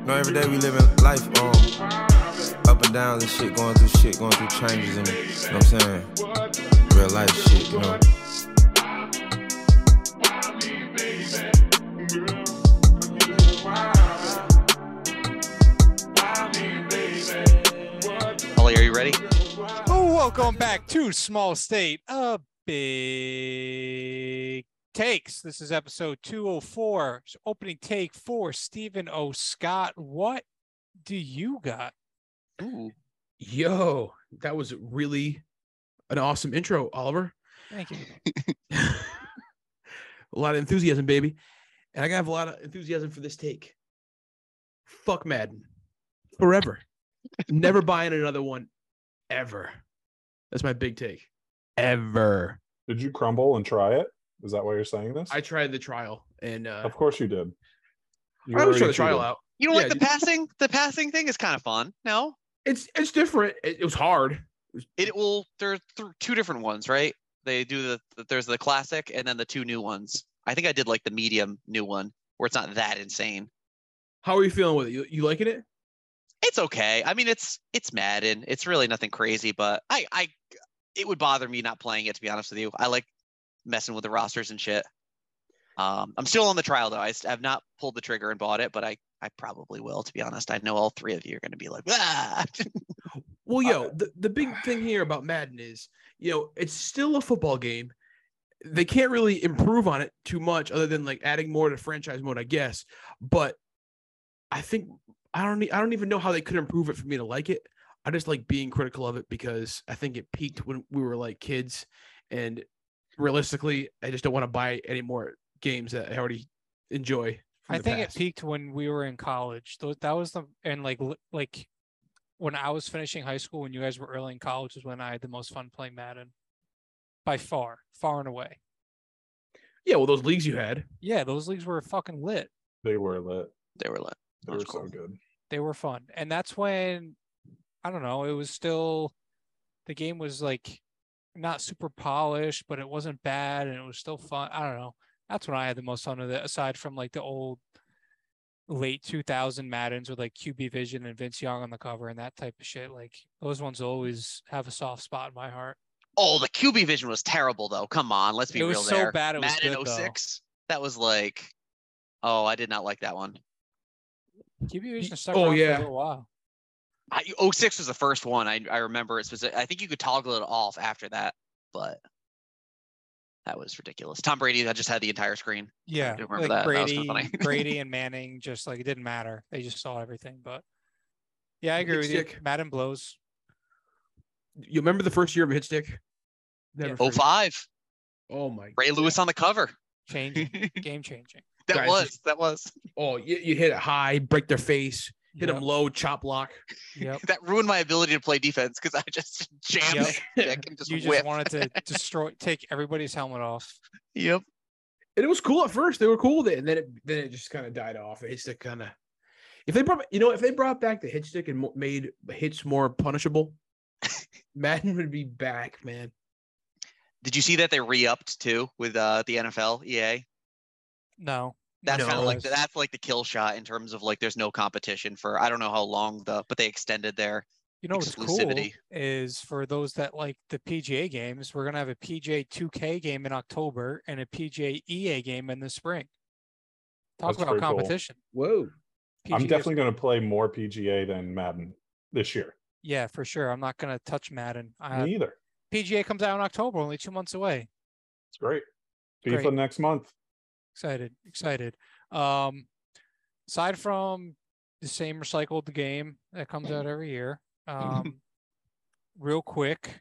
You know, every day we live in life, um, up and down and shit, going through shit, going through changes, and you know what I'm saying? Real life shit, you know. Ollie, are you ready? Oh, welcome back to Small State a Big Takes. This is episode 204. Opening take for Stephen O. Scott. What do you got? Ooh. Yo, that was really an awesome intro, Oliver. Thank you. a lot of enthusiasm, baby. And I got a lot of enthusiasm for this take. Fuck Madden. Forever. Never buying another one ever. That's my big take. Ever. Did you crumble and try it? Is that why you're saying this? I tried the trial and uh of course you did. You I was trying already the trial cheated. out. You don't Yeah, like the dude. passing? The passing thing is kind of fun. No, It's it's different. It, it was hard. it will. There are th- two different ones, right? They do the the- there's the classic and then the two new ones. I think I did like the medium new one where it's not that insane. How are you feeling with it? You, you liking it? It's okay. I mean, it's it's Madden. It's really nothing crazy, but I I it would bother me not playing it to be honest with you. I like messing with the rosters and shit. Um, I'm still on the trial though. I have not pulled the trigger and bought it, but I I probably will. To be honest, I know all three of you are going to be like, ah. Well, Uh, yo, the, the big thing here about Madden is, you know, it's still a football game. They can't really improve on it too much other than like adding more to franchise mode, I guess. But I think I don't I don't even know how they could improve it for me to like it. I just like being critical of it because I think it peaked when we were like kids and realistically, I just don't want to buy any more games that I already enjoy. I think past. it peaked when we were in college. That was the and like like when I was finishing high school when you guys were early in college was when I had the most fun playing Madden. By far, far and away. Yeah, well, those leagues you had. Yeah, those leagues were fucking lit. They were lit. they were lit. They That's were cool. so good. they were fun and that's when i don't know it was still the game was like not super polished but it wasn't bad and it was still fun i don't know that's when i had the most fun with it aside from like the old late 2000 maddens with like qb vision and vince young on the cover and that type of shit like those ones always have a soft spot in my heart Oh, the QB vision was terrible though. Come on, let's be real. It was real so there. bad it was Madden good, though. 06, that was like, oh, I did not like that one. qb vision stuck oh, around yeah. for a little while I, 06 was the first one. I I remember it specific. I think you could toggle it off after that, but that was ridiculous. Tom Brady, I just had the entire screen. yeah do remember like that. That was brady funny. brady and manning just like it didn't matter they just saw everything but yeah i agree Big with you stick. madden blows You remember the first year of Hitstick? Never Yeah. forget. 05, Oh my Ray Lewis on the cover. changing, game changing. that Guys, was that was Oh, you, you hit it high, break their face, hit them Yep, low, chop block. Yep. that ruined my ability to play defense because I just jammed Yep. stick and just You just whipped. wanted to destroy, take everybody's helmet off. Yep. And it was cool at first. They were cool with it, and then it then it just kind of died off. The hit stick kind of. If they brought, you know, if they brought back the hit stick and mo- made hits more punishable, Madden would be back, man. Did you see that they re-upped too with uh, the NFL EA? No, That's kind of like the, that's like the kill shot in terms of like there's no competition for I don't know how long the but they extended their you know what's cool Exclusivity. is for those that like the PGA games, we're gonna have a PGA 2K game in October and a PGA EA game in the spring. Talk That's about pretty cool. competition. Whoa. I'm PGA 's- definitely going to play more PGA than Madden this year. yeah, for sure. I'm not gonna touch Madden. Uh, Me either. PGA comes out in October, only two months away. It's great. FIFA Great. next month. Excited excited. Um aside from the same recycled game that comes out every year um real quick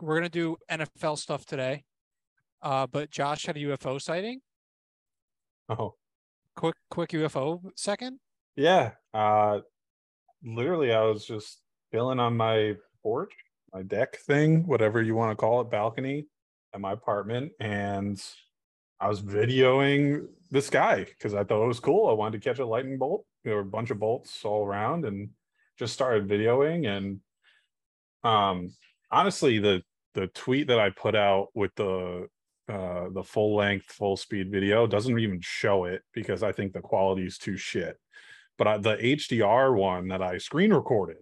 we're gonna do nfl stuff today. Uh but josh had a ufo sighting? Oh, quick quick ufo second? Yeah. Uh, literally, I was just chilling on my porch, my deck thing, whatever you want to call it, balcony at my apartment, and I was videoing the sky because I thought it was cool. I wanted to catch a lightning bolt. There were a bunch of bolts all around, and just started videoing. And um, honestly, the the tweet that I put out with the uh, the full length, full speed video doesn't even show it because I think the quality is too shit. but I, the HDR one that I screen recorded,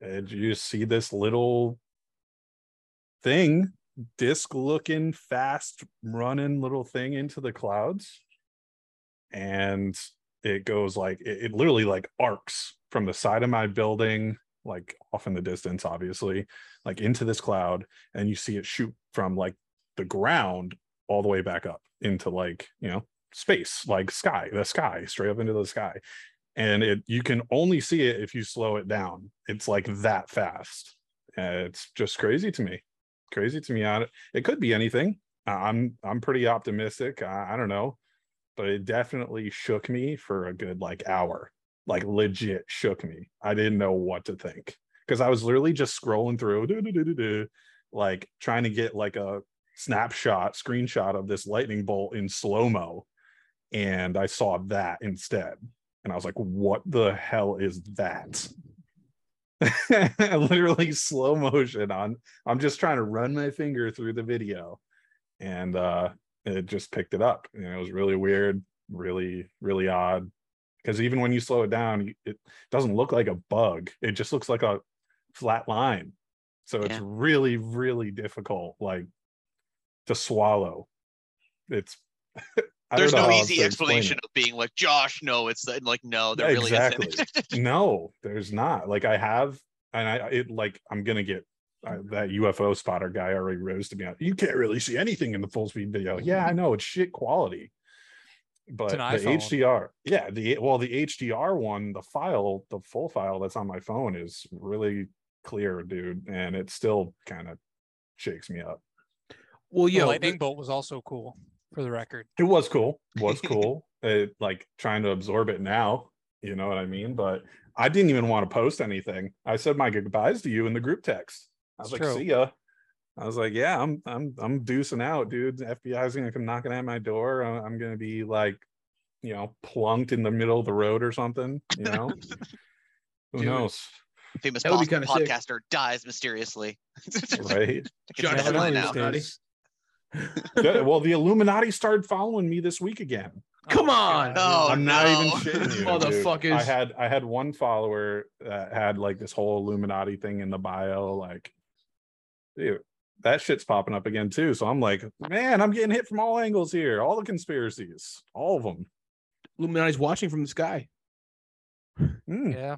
and you see this little thing, disc looking, fast running little thing into the clouds. And it goes like, it, it literally like arcs from the side of my building, like off in the distance, obviously, like into this cloud. And you see it shoot from like the ground all the way back up into like, you know, space, like sky, the sky, straight up into the sky. And it you can only see it if you slow it down. It's like that fast. Uh, it's just crazy to me. Crazy to me. I, it It could be anything. I'm I'm pretty optimistic. I, I don't know, but it definitely shook me for a good like hour. Like legit shook me. I didn't know what to think because I was literally just scrolling through, like trying to get like a snapshot, screenshot of this lightning bolt in slow mo, and I saw that instead, and I was like, "What the hell is that?" literally slow motion on i'm just trying to run my finger through the video. And uh it just picked it up. And it was really weird really really odd. Because even when you slow it down it doesn't look like a bug. It just looks like a flat line. So it's really really difficult like to swallow. It's There's no easy to explain it. explanation of being like, Josh, no, it's the-" like, no, there Yeah, really isn't. no there's not. Like i have and i it like i'm gonna get uh, that ufo spotter guy already rose to me out you can't really see anything in the full speed video. Yeah i know it's shit quality. But an the iPhone. hdr yeah the well the hdr one the file the full file that's on my phone is really clear dude and it still kind of shakes me up. Well, The yeah, lightning bolt was also cool for the record. it was cool was cool it, like trying to absorb it now you know what i mean but i didn't even want to post anything i said my goodbyes to you in the group text i was It's like true. see ya i was like yeah i'm i'm i'm deucing out dude the fbi's gonna come knocking at my door I- i'm gonna be like you know plunked in the middle of the road or something you know who Dude. knows Famous That would be Boston kinda sick. podcaster dies mysteriously. right Josh Never Allen mind is now. Illuminati. Yeah, well the illuminati started following me this week again Come Oh, on. God. No. I'm not even shitting you. Motherfuckers. dude. I had I had one follower that had like this whole Illuminati thing in the bio. Like, dude, that shit's popping up again too. So I'm like, man, I'm getting hit from all angles here. All the conspiracies, all of them. Illuminati's watching from the sky. Mm, Yeah.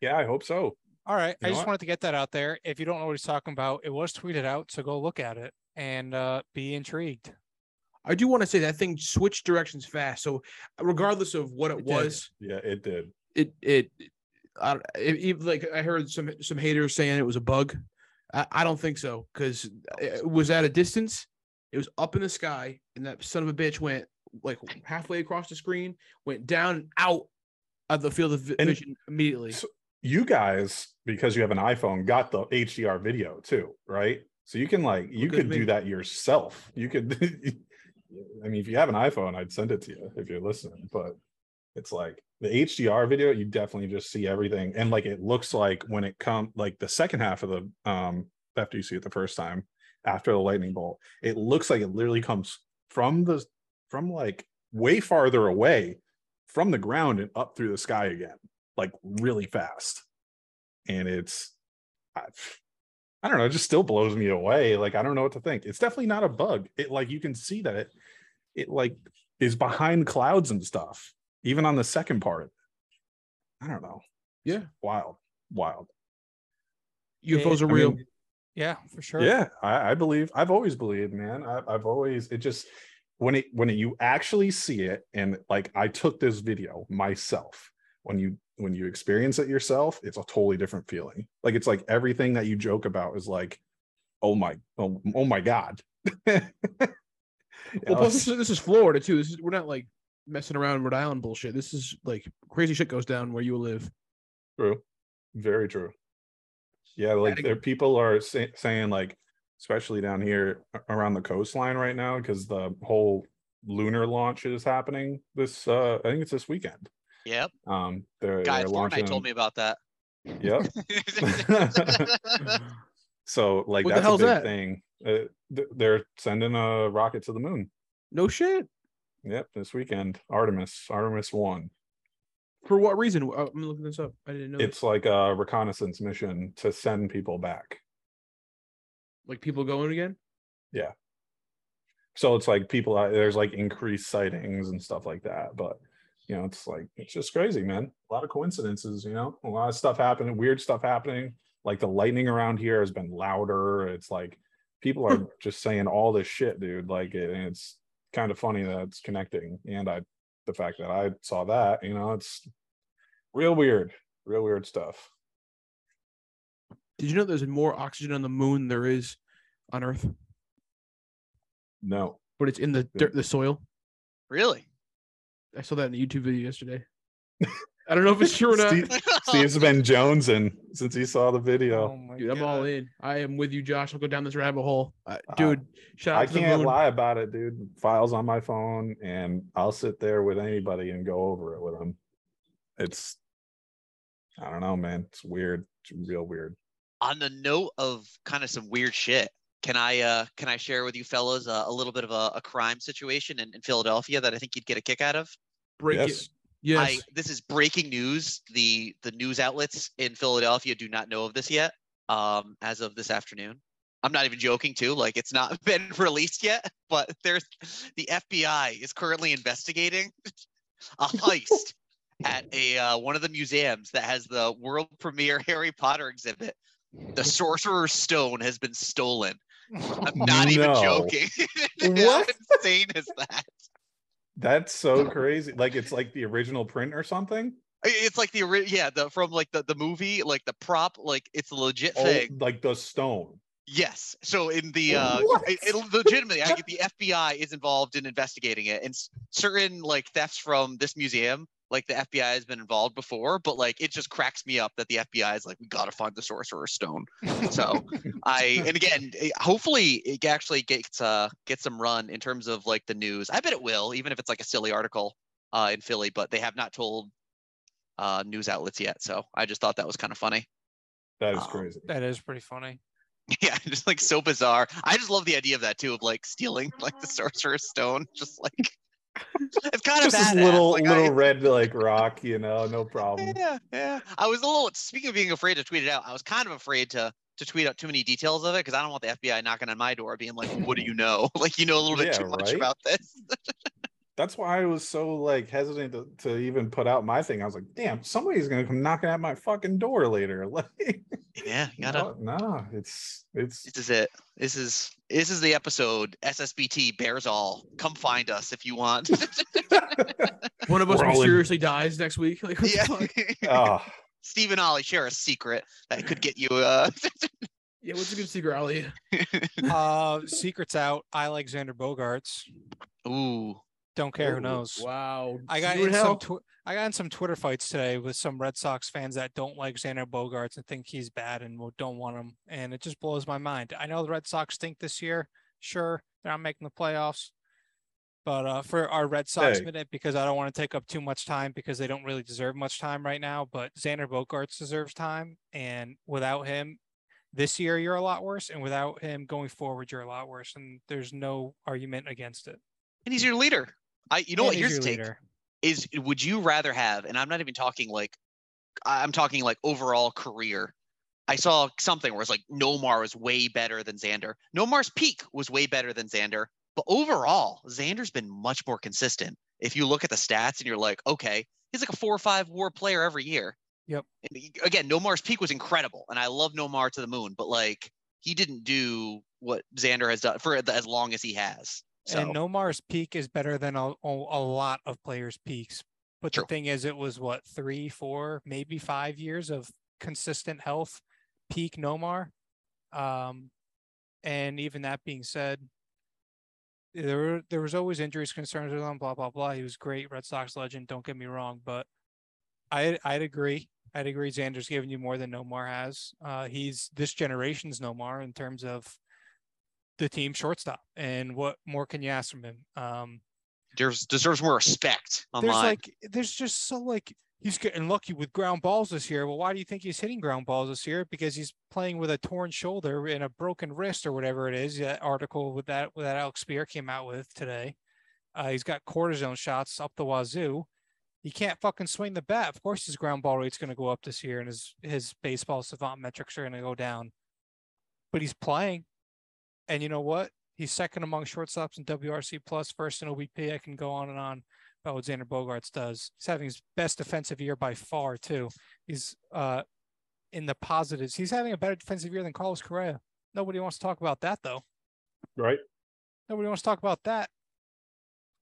yeah, I hope so. All right. You I just what? wanted to get that out there. If you don't know what he's talking about, it was tweeted out, so go look at it and uh, be intrigued. I do want to say that thing switched directions fast. So regardless of what it, It did. was, Yeah, it did. it it I it, it- like I heard some some haters saying it was a bug. I, I don't think so because it was at a distance. It was up in the sky, and that son of a bitch went like halfway across the screen, went down and out of the field of vi- And vision immediately. so- You guys, because you have an iPhone, got the HDR video too, right? So you can like you could do that yourself. You could I mean if you have an iPhone, I'd send it to you if you're listening, but it's like the HDR video, you definitely just see everything. And like it looks like when it come like the second half of the um after you see it the first time after the lightning bolt, it looks like it literally comes from the from like way farther away from the ground and up through the sky again, like really fast. And it's I, I don't know, it just still blows me away. Like I don't know what to think. It's definitely not a bug. It like you can see that it it like is behind clouds and stuff, even on the second part. I don't know. Yeah, Wild, wild. UFOs are I real. mean, Yeah, for sure. Yeah, I, I believe. I've always believed, man. I, I've always it just when it when it, you actually see it, and like I took this video myself. When you when you experience it yourself, it's a totally different feeling. Like it's like everything that you joke about is like, oh my, oh, oh my god. well, plus this is, this is Florida too. This is we're not like messing around Rhode Island bullshit. This is like crazy shit goes down where you live. True. Very true. Yeah, like there people are say, saying like, especially down here around the coastline right now, because the whole lunar launch is happening this. uh I think it's this weekend. Yep. Um, they're, Guy they're launching. Fortnite told me about that. Yep. So like What the that's a hell's big that? thing. Uh, th- they're sending a rocket to the moon. no shit. Yep, this weekend. Artemis, Artemis one. For what reason? Uh, I'm looking this up. I didn't know. It's like a reconnaissance mission to send people back. like people going again. Yeah. So it's like people there's like increased sightings and stuff like that. But you know, it's like it's just crazy, man. A lot of coincidences, you know, a lot of stuff happening, weird stuff happening. Like the lightning around here has been louder. It's like people are hmm. just saying all this shit, dude. Like it, and it's kind of funny that it's connecting. And I the fact that I saw that, you know, it's real weird, real weird stuff. Did you know there's more oxygen on the moon than there is on Earth? No. But it's in the dirt, the soil. Really? I saw that in the YouTube video yesterday. I don't know if it's true or not. Steve, Steve's been jonesing since he saw the video. Oh Dude, I'm all in. I am with you, Josh. I'll go down this rabbit hole. Uh, dude, shout out I to the can't moon. lie about it, dude. Files on my phone, and I'll sit there with anybody and go over it with them. It's, I don't know, man. It's weird. It's real weird. On the note of kind of some weird shit, can I uh can I share with you fellows uh, a little bit of a, a crime situation in, in Philadelphia that I think you'd get a kick out of? Break yes. it. Yes. I this is breaking news. The the news outlets in Philadelphia do not know of this yet. Um, as of this afternoon. I'm not even joking too. Like it's not been released yet, but there's the FBI is currently investigating a heist at a uh, one of the museums that has the world premiere Harry Potter exhibit. The Sorcerer's Stone has been stolen. I'm not even joking. What? How insane is that? That's so crazy. Like it's like the original print or something. It's like the ori- yeah, the from like the, the movie, like the prop, like it's a legit Oh, thing. like the stone. Yes. So in the uh it, it legitimately I get the FBI is involved in investigating it and certain like thefts from this museum, like the FBI has been involved before, but like it just cracks me up that the FBI is like we got to find the sorcerer's stone. So I and again, eh, hopefully it actually gets uh gets some run in terms of like the news. I bet it will, even if it's like a silly article uh in Philly, but they have not told uh news outlets yet. So I just thought that was kind of funny. That is Um, crazy. That is pretty funny. Yeah, just like so bizarre. I just love the idea of that too, of like stealing like the sorcerer's stone. Just like it's kind of Just this little like, little I, red like rock, you know, no problem. Yeah, yeah. I was a little speaking of being afraid to tweet it out. I was kind of afraid to to tweet out too many details of it because I don't want the FBI knocking on my door, being like, "What do you know? like you know a little bit Yeah, too much right? about this." That's why I was so like hesitant to, to even put out my thing. I was like, damn, somebody's gonna come knocking at my fucking door later. Like yeah, gotta. no, no, it's it's This is it. This is this is the episode. SSBT bears all. Come find us if you want. One of us We're all in- mysteriously dies next week. Like, what the yeah. fuck? ah Stephen Ollie, share a secret that could get you. Uh, Yeah, what's a good secret, Ollie? Uh, secrets out. I like Xander Bogaerts. ooh, Don't care who knows. Wow. I got Dude, in some tw- I got in some Twitter fights today with some Red Sox fans that don't like Xander Bogaerts and think he's bad and don't want him, and it just blows my mind. I know the Red Sox stink this year. Sure, they're not making the playoffs, but uh, for our Red Sox Hey. minute, because I don't want to take up too much time because they don't really deserve much time right now. But Xander Bogaerts deserves time, and without him, this year you're a lot worse, and without him going forward, you're a lot worse. And there's no argument against it. and he's your leader. I, you know what? Here's the take. leader. Is would you rather have? And I'm not even talking like, I'm talking like overall career. I saw something where it's like Nomar was way better than Xander. Nomar's peak was way better than Xander, but overall, Xander's been much more consistent. If you look at the stats and you're like, okay, he's like a four or five WAR player every year. Yep. And again, Nomar's peak was incredible, and I love Nomar to the moon, but like he didn't do what Xander has done for as long as he has. So And Nomar's peak is better than a, a, lot of players' peaks. But True. the thing is, it was what three, four, maybe five years of consistent health, peak Nomar. Um, and even that being said, there were, there was always injuries concerns with him. Blah blah blah. He was great, Red Sox legend. Don't get me wrong, but I I'd agree. I'd agree. Xander's given you more than Nomar has. Uh, he's this generation's Nomar in terms of the team shortstop. And what more can you ask from him? Um, deserves deserves more respect there's like, there's just so like he's getting lucky with ground balls this year. Well, why do you think he's hitting ground balls this year? Because he's playing with a torn shoulder and a broken wrist or whatever it is. That article with that that Alex Speier came out with today. Uh, he's got cortisone shots up the wazoo. he can't fucking swing the bat. Of course, his ground ball rate's going to go up this year, and his his baseball savant metrics are going to go down. But he's playing, and you know what? He's second among shortstops in WRC plus, first in OBP. I can go on and on about what Xander Bogaerts does. He's having his best defensive year by far, too. He's uh in the positives. He's having a better defensive year than Carlos Correa. Nobody wants to talk about that, though. Right? Nobody wants to talk about that.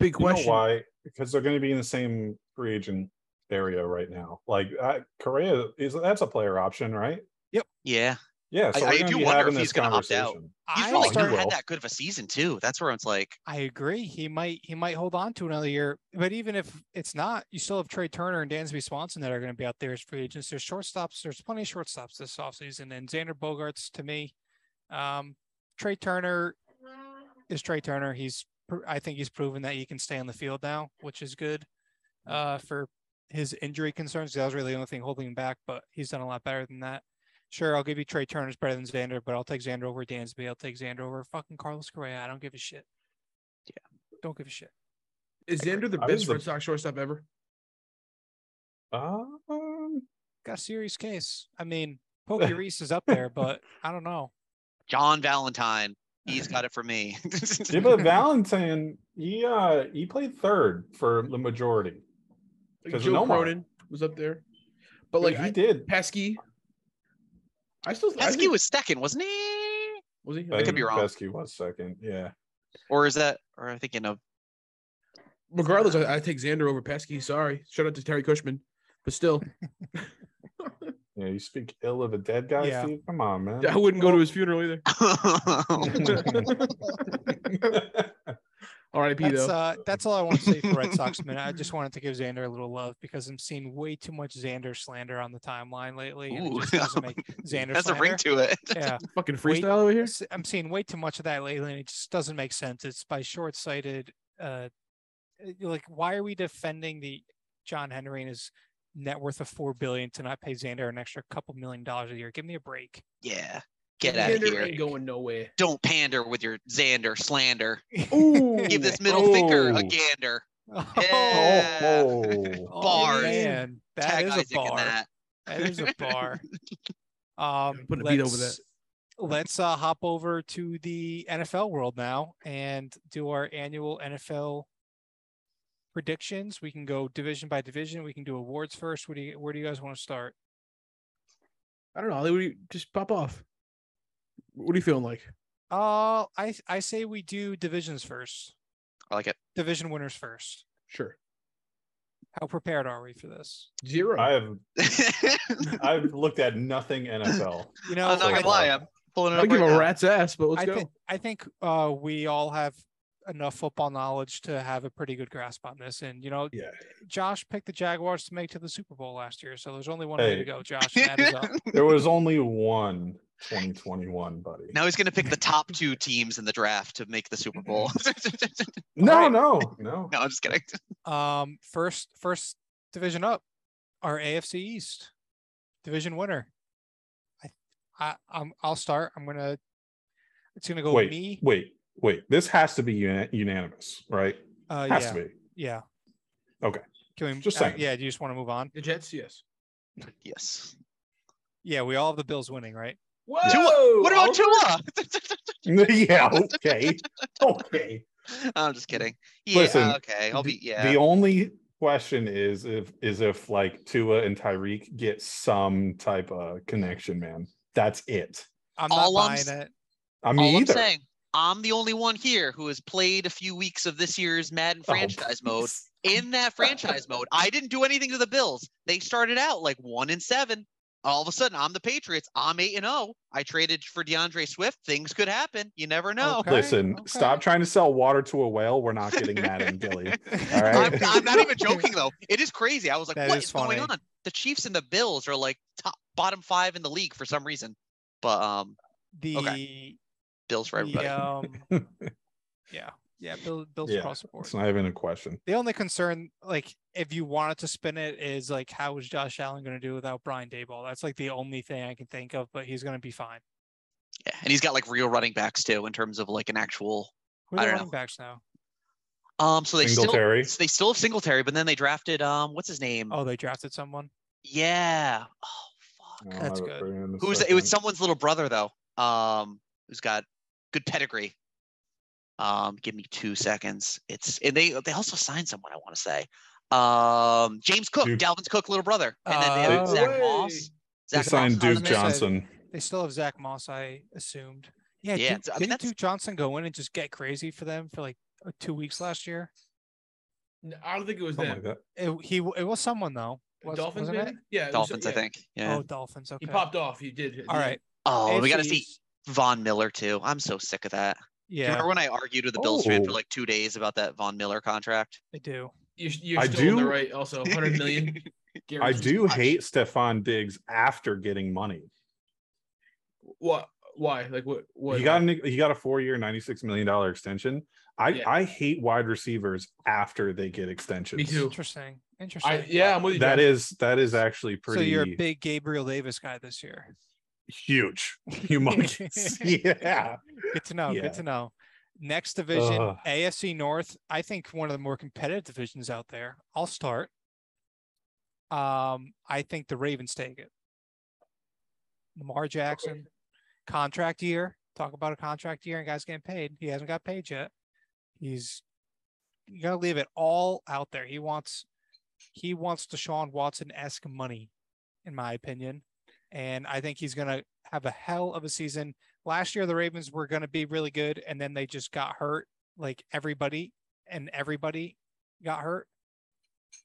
Big You know question. why? Because they're going to be in the same free agent area right now. Like uh, Correa is that's a player option, right? Yep. Yeah. Yeah, I- so I we're do wonder if he's gonna opt out. conversation. He's I really he had that good of a season too. That's where it's like, I agree. He might he might hold on to another year, but even if it's not, you still have Trey Turner and Dansby Swanson that are going to be out there as free agents. There's shortstops. There's plenty of shortstops this offseason. And Xander Bogaerts, to me, um, Trey Turner is Trey Turner. He's I think he's proven that he can stay on the field now, which is good uh, for his injury concerns. That was really the only thing holding him back, but he's done a lot better than that. Sure, I'll give you Trey Turner's better than Xander, but I'll take Xander over Dansby. I'll take Xander over fucking Carlos Correa. I don't give a shit. Yeah. Don't give a shit. Is Xander the best the- Red Sox shortstop ever? Um, Got a serious case. I mean, Pokey Reese is up there, but I don't know. John Valentin. He's got it for me. yeah, but Valentin, he uh he played third for the majority. Because Joe Nomar. Cronin was up there, but like he I, did. Pesky. I still I Pesky think- was second, wasn't he? was he? I could be wrong. Pesky was second. Yeah. Or is that? Or I'm I thinking of? Regardless, uh, I, I take Xander over Pesky. Sorry, shout out to Terry Cushman, but still, Yeah, you speak ill of a dead guy, Yeah. Steve. Come on, man. I wouldn't go to his funeral either. R.I.P. That's though. uh, that's all I want to say for Red Sox minute. I just wanted to give Xander a little love because I'm seeing way too much Xander slander on the timeline lately, and it Ooh. just doesn't make Xander Has a ring to it. Yeah, Fucking wait, freestyle over here. I'm seeing way too much of that lately, and it just doesn't make sense. It's by short-sighted. Uh, like, why are we defending the John Henry and his net worth of four billion to not pay Xander an extra couple million dollars a year? Give me a break. Yeah. Get out of here. going nowhere. Don't pander with your Xander slander. Ooh, Give this middle finger a Oh. gander. Oh, Yeah. Oh, Bars. man, that Tag is Isaac a in bar. that. That is a bar. Um, putting a beat over let's- Let's uh, hop over to the NFL world now and do our annual NFL predictions. We can go division by division. We can do awards first. What do you, where do you guys want to start? I don't know. What do you, just pop off. What are you feeling like? Uh, I I say we do divisions first. I like it. Division winners first. Sure. How prepared are we for this? Zero. I have I've looked at nothing NFL. You know, I'm not gonna lie. I'm pulling it I up give right a now. rat's ass, but let's I go. think I think uh, we all have enough football knowledge to have a pretty good grasp on this. And you know, Yeah. Josh picked the Jaguars to make to the Super Bowl last year, so there's only one way to go, Josh. and That is up. There was only one 2021, buddy. Now he's gonna pick the top two teams in the draft to make the Super Bowl. no, Alright. no, no. no, I'm just kidding. Um, first first division up, our AFC East division winner. I I I'm, I'll start. I'm gonna. It's gonna go Wait, me. wait, wait. This has to be uni- unanimous, right? Uh, Has yeah, to be. yeah. Okay. Can we? Just uh, saying. yeah. Do you just want to move on? The Jets, yes. Yes. Yeah, we all have the Bills winning, right? Whoa! What about Tua? yeah. Okay. Okay. I'm just kidding. Yeah. Listen, okay. I'll be. Yeah. The only question is if is if like Tua and Tyreek get some type of connection, man. That's it. I'm not All I'm buying it. I mean, All I'm either. saying, I'm the only one here who has played a few weeks of this year's Madden Oh, franchise mode. In that franchise mode, I didn't do anything to the Bills. They started out like one and seven. All of a sudden, I'm the Patriots. I'm eight and zero. I traded for D'Andre Swift. Things could happen. You never know. Okay, Listen, okay. stop trying to sell water to a whale. We're not getting that in Gilly. All right. I'm, I'm not even joking though. It is crazy. I was like, That what is is going on? The Chiefs and the Bills are like top bottom five in the league for some reason. But um, The Bills for everybody. the, um, yeah, yeah, Bill, Bills Yeah, across the board. It's not even a question. The only concern, like, if you wanted to spin it, is like, how is Josh Allen going to do without Brian Daboll? That's like the only thing I can think of, but he's going to be fine. Yeah, and he's got like real running backs too in terms of like an actual. Who are I don't running know. backs now? Um, so they Singletary. still they still have Singletary, but then they drafted um, what's his name? Oh, they drafted someone. Yeah. Oh fuck. That's good. for you Who's it was someone's little brother though. Um, who's got good pedigree. Um, give me two seconds. It's and they they also signed someone. I want to say, um, James Cook, Duke. Dalvin's Cook little brother, and then they have Oh. Zach Way. Moss. They signed Moss. Duke gonna Johnson. They still have Zach Moss, I assumed. Yeah, Yeah, Duke, it's- I mean, didn't that's- Duke Johnson go in and just get crazy for them for like uh, two weeks last year? I don't think it was Something them. like that. It, he it was someone though. Was, Dolphins, wasn't maybe? it? Yeah, it was- Dolphins, I think. Yeah. Oh, Dolphins. Okay. He popped off. He did. All right. All the right. end. Oh, we got to see East. Von Miller too. I'm so sick of that. Do you Yeah, remember when I argued with the Bills fan for Oh. like two days about that Von Miller contract? I do. You're, you're I still in the do- right. Also, 100 million. I do much. hate Stefon Diggs after getting money. What? Why? Like what? What? he got an, he got a four year, ninety six million dollar extension. I Yeah. I hate wide receivers after they get extensions. Me too. Interesting. Interesting. I yeah, I'm with you. That Josh. is that is actually pretty. so you're a big Gabriel Davis guy this year. huge, humongous. yeah, Good to know. Yeah. Good to know. Next division, Ugh. AFC North. I think one of the more competitive divisions out there. I'll start. Um, I think the Ravens take it. Lamar Jackson, contract year. Talk about a contract year and guys getting paid. He hasn't got paid yet. He's you gotta leave it all out there. He wants he wants Deshaun Watson esque money, in my opinion. And I think he's gonna have a hell of a season. Last year the Ravens were gonna be really good, and then they just got hurt, like everybody, and everybody got hurt.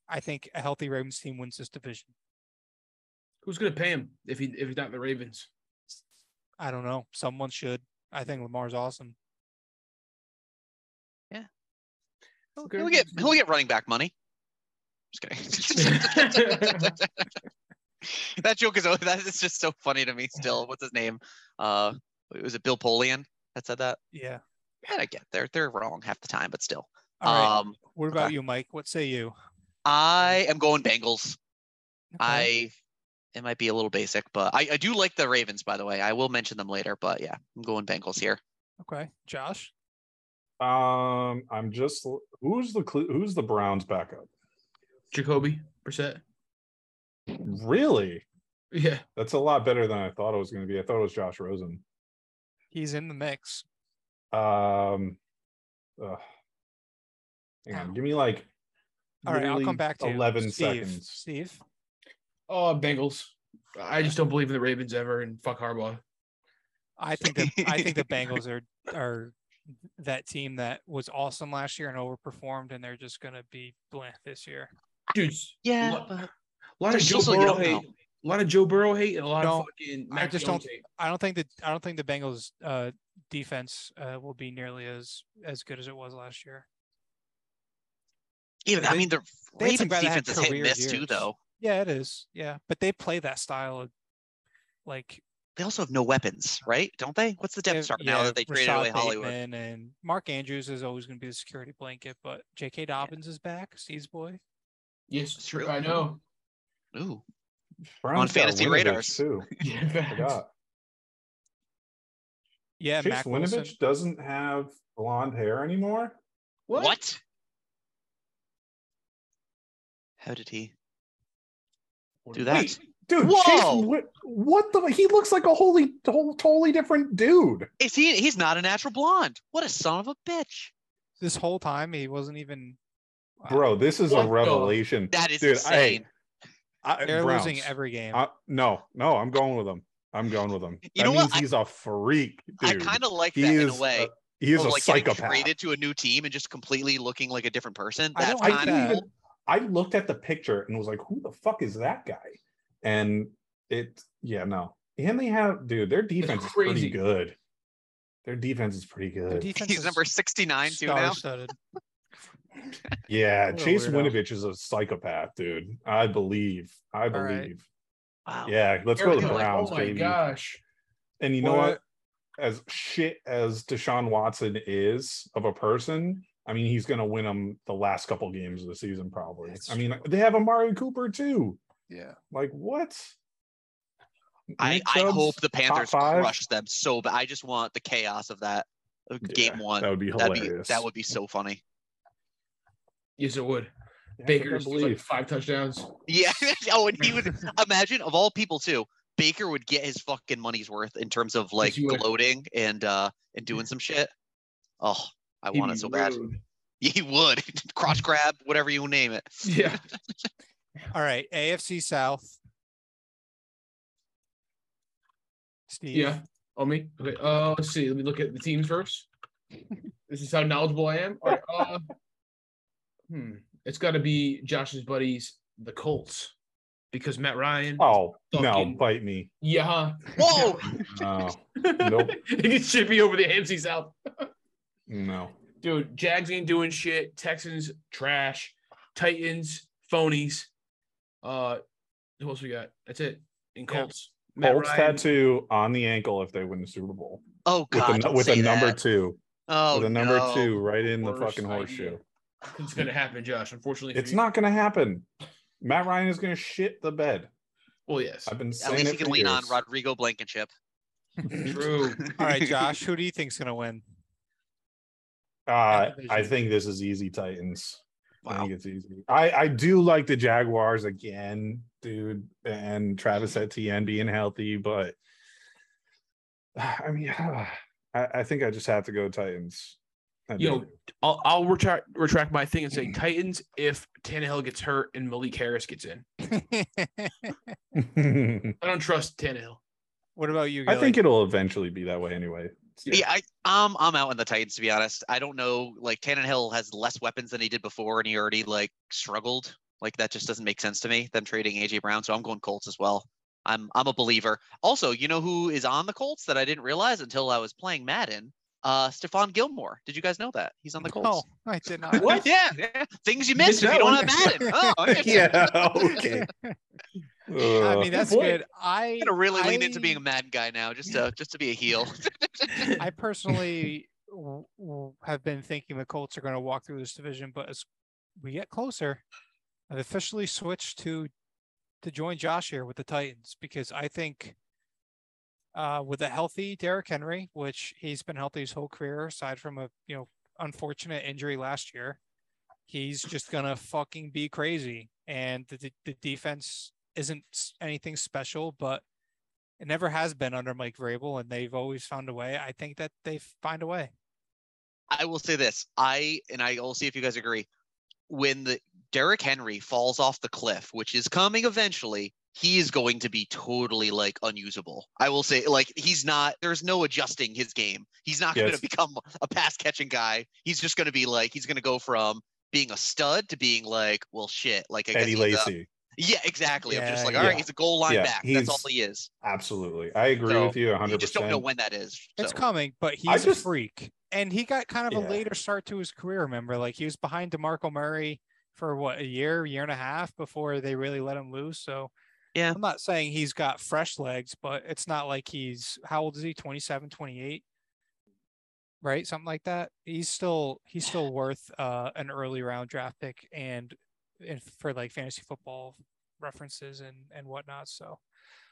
I think a healthy Ravens team wins this division. Who's gonna pay him if he if he's not the Ravens? I don't know. Someone should. I think Lamar's awesome. He'll, Okay. he'll get he'll get running back money. Just kidding. that joke is that is just so funny to me still. What's his name? Uh was it Bill Polian that said that? Yeah. And I get they're they're wrong half the time, but still. All right. Um what about okay. you, Mike? What say you? I am going Bengals. Okay. I it might be a little basic, but I, I do like the Ravens, by the way. I will mention them later, but yeah, I'm going Bengals here. okay. Josh. Um, I'm just who's the Cle- who's the Browns backup? Jacoby Brissett. Really? Yeah. That's a lot better than I thought it was going to be. I thought it was Josh Rosen. He's in the mix. Um, ugh. hang on, give me like. All right, I'll come back to you. eleven Steve. seconds. Steve. Oh, Bengals. I just don't believe in the Ravens ever, and fuck Harbaugh. I think that I think the Bengals are are that team that was awesome last year and overperformed, and they're just gonna be bland this year. Dudes. Yeah, Lo- but A lot of Joe you Burrow don't hate. Know. A lot of Joe Burrow hate and a lot No, of fucking. I just Jones don't- hate. I don't think that I don't think the Bengals uh, defense uh, will be nearly as as good as it was last year. even I mean the they had some Ravens guy that defense is hit and career miss too, though. Yeah, it is. Yeah, but they play that style of like They also have no weapons, right? Don't they? What's the depth have- chart now that they traded Rashod away Hollywood? Bateman and Mark Andrews is always going to be the security blanket, but J.K. Dobbins is back. Steve's boy. Yes, true. I know. Ooh, Browns got fantasy Winovich, radars. too. Yeah, facts. Forgot. Yeah, Chase Mac Wilson. Winovich doesn't have blonde hair anymore. what? How did he do that? Wait, dude, Whoa! Chase, Wi- what the? He looks like a wholly, whole, totally different dude. Is he? He's not a natural blonde. What a son of a bitch! This whole time he wasn't even. Wow. Bro, this is What a the- revelation. That is Dude, insane. I, they're Browns. losing every game. Uh, no, no, I'm going with him. I'm going with him. You that know what? means I- he's a freak, I kind of like he that is in a way. he is a like getting psychopath. traded to a new team and just completely looking like a different person. I That's don't kinda... that. didn't even. I looked at the picture and was like, "Who the fuck is that guy?" And it, yeah, no. And they have, dude, their defense is pretty good. Their defense is pretty good. defense He's is number 69 too now. Star-studded. Yeah, Chase. Winovich is a psychopath, dude. I believe. I All right. believe. Wow. Yeah, let's go to the Everything like, oh Browns, oh my baby. gosh. And you know What- what? As shit as Deshaun Watson is of a person, I mean, he's going to win them the last couple games of the season, probably. That's I mean, true. they have Amari Cooper too. Yeah. Like, what? I, Nick I hope the Panthers five? crush them so bad. I just want the chaos of that uh, of Yeah, game one. That would be That'd hilarious. be that would be so funny. Yes, it would. Yeah, Baker I just like five touchdowns. Yeah. oh, and he would imagine of all people too. Baker would get his fucking money's worth in terms of like he would. gloating and uh and doing some shit. Oh, I He'd want it so bad. He would crotch grab, whatever you name it. Yeah. All right, AFC South. Steve. Yeah. Oh me. Okay. Uh, let's see. Let me look at the teams first. this is how knowledgeable I am. All right. Uh, hmm. It's got to be Josh's buddies, the Colts, because Matt Ryan. Oh no, bite me. Yeah. huh? Whoa! No, Nope. it gets chippy over the AFC South. no. Dude, Jags ain't doing shit. Texans trash. Titans phonies. Uh, who else we got? That's it. In Yeah. Colts. Matt Colts Ryan- tattoo on the ankle if they win the Super Bowl Oh with god, a, with a number that. two, Oh, with a number no. two right in the Worst fucking idea. Horseshoe. It's gonna happen, Josh. Unfortunately, It's you. not going to happen. Matt Ryan is going to shit the bed. Well, yes. I've been At saying least it you can for lean on. Rodrigo Blankenship. True. All right, Josh. Who do you think's gonna win? Uh. I think this is easy Titans. I think it's easy. I, I do like the Jaguars again, dude, and Travis Etienne being healthy, but I mean, I, I think I just have to go Titans. I Yo, do. I'll, I'll retract retract my thing and say Titans if Tannehill gets hurt and Malik Willis gets in. I don't trust Tannehill. what about you? I think it'll eventually be that way anyway. Yeah, I um I'm out on the Titans to be honest. I don't know. Like Tannehill has less weapons than he did before, and he already like struggled. Like that just doesn't make sense to me. Them trading AJ Brown, so I'm going Colts as well. I'm I'm a believer. Also, you know who is on the Colts that I didn't realize until I was playing Madden? Uh, Stephon Gilmore. Did you guys know that he's on the Colts? No, I did not. What? Yeah, yeah. Things you miss Missed if you don't one. have Madden. Oh, okay. yeah, okay. I mean, that's point. good. I I'm gonna really lean into being a Madden guy now, just to just to be a heel. I personally w- w- have been thinking the Colts are going to walk through this division, but as we get closer, I've officially switched to to join Josh here with the Titans because I think uh, with a healthy Derrick Henry, which he's been healthy his whole career, aside from a you know unfortunate injury last year, he's just gonna fucking be crazy. And the the, the defense isn't anything special, but it never has been under Mike Vrabel, and they've always found a way. I think that they find a way. I will say this. I and I will see if you guys agree. When the Derrick Henry falls off the cliff, which is coming eventually, he is going to be totally like unusable. I will say, like he's not. There's no adjusting his game. He's not going Yes. to become a pass catching guy. He's just going to be like he's going to go from being a stud to being like, well, shit. Like I guess Eddie a- Lacy. yeah, exactly. I'm just like, all right, yeah. he's a goal line Yeah, back. That's all he is. Absolutely. I agree So, with you 100%. You just don't know when that is. It's coming, but he's I a just- freak, and he got kind of a later start to his career. Remember, like he was behind Demarco Murray for what a year, year and a half before they really let him loose. So Yeah. I'm not saying he's got fresh legs, but it's not like he's how old is he? 27, 28, right? Something like that. He's still he's still worth uh, an early round draft pick, and and for like fantasy football references and and whatnot. So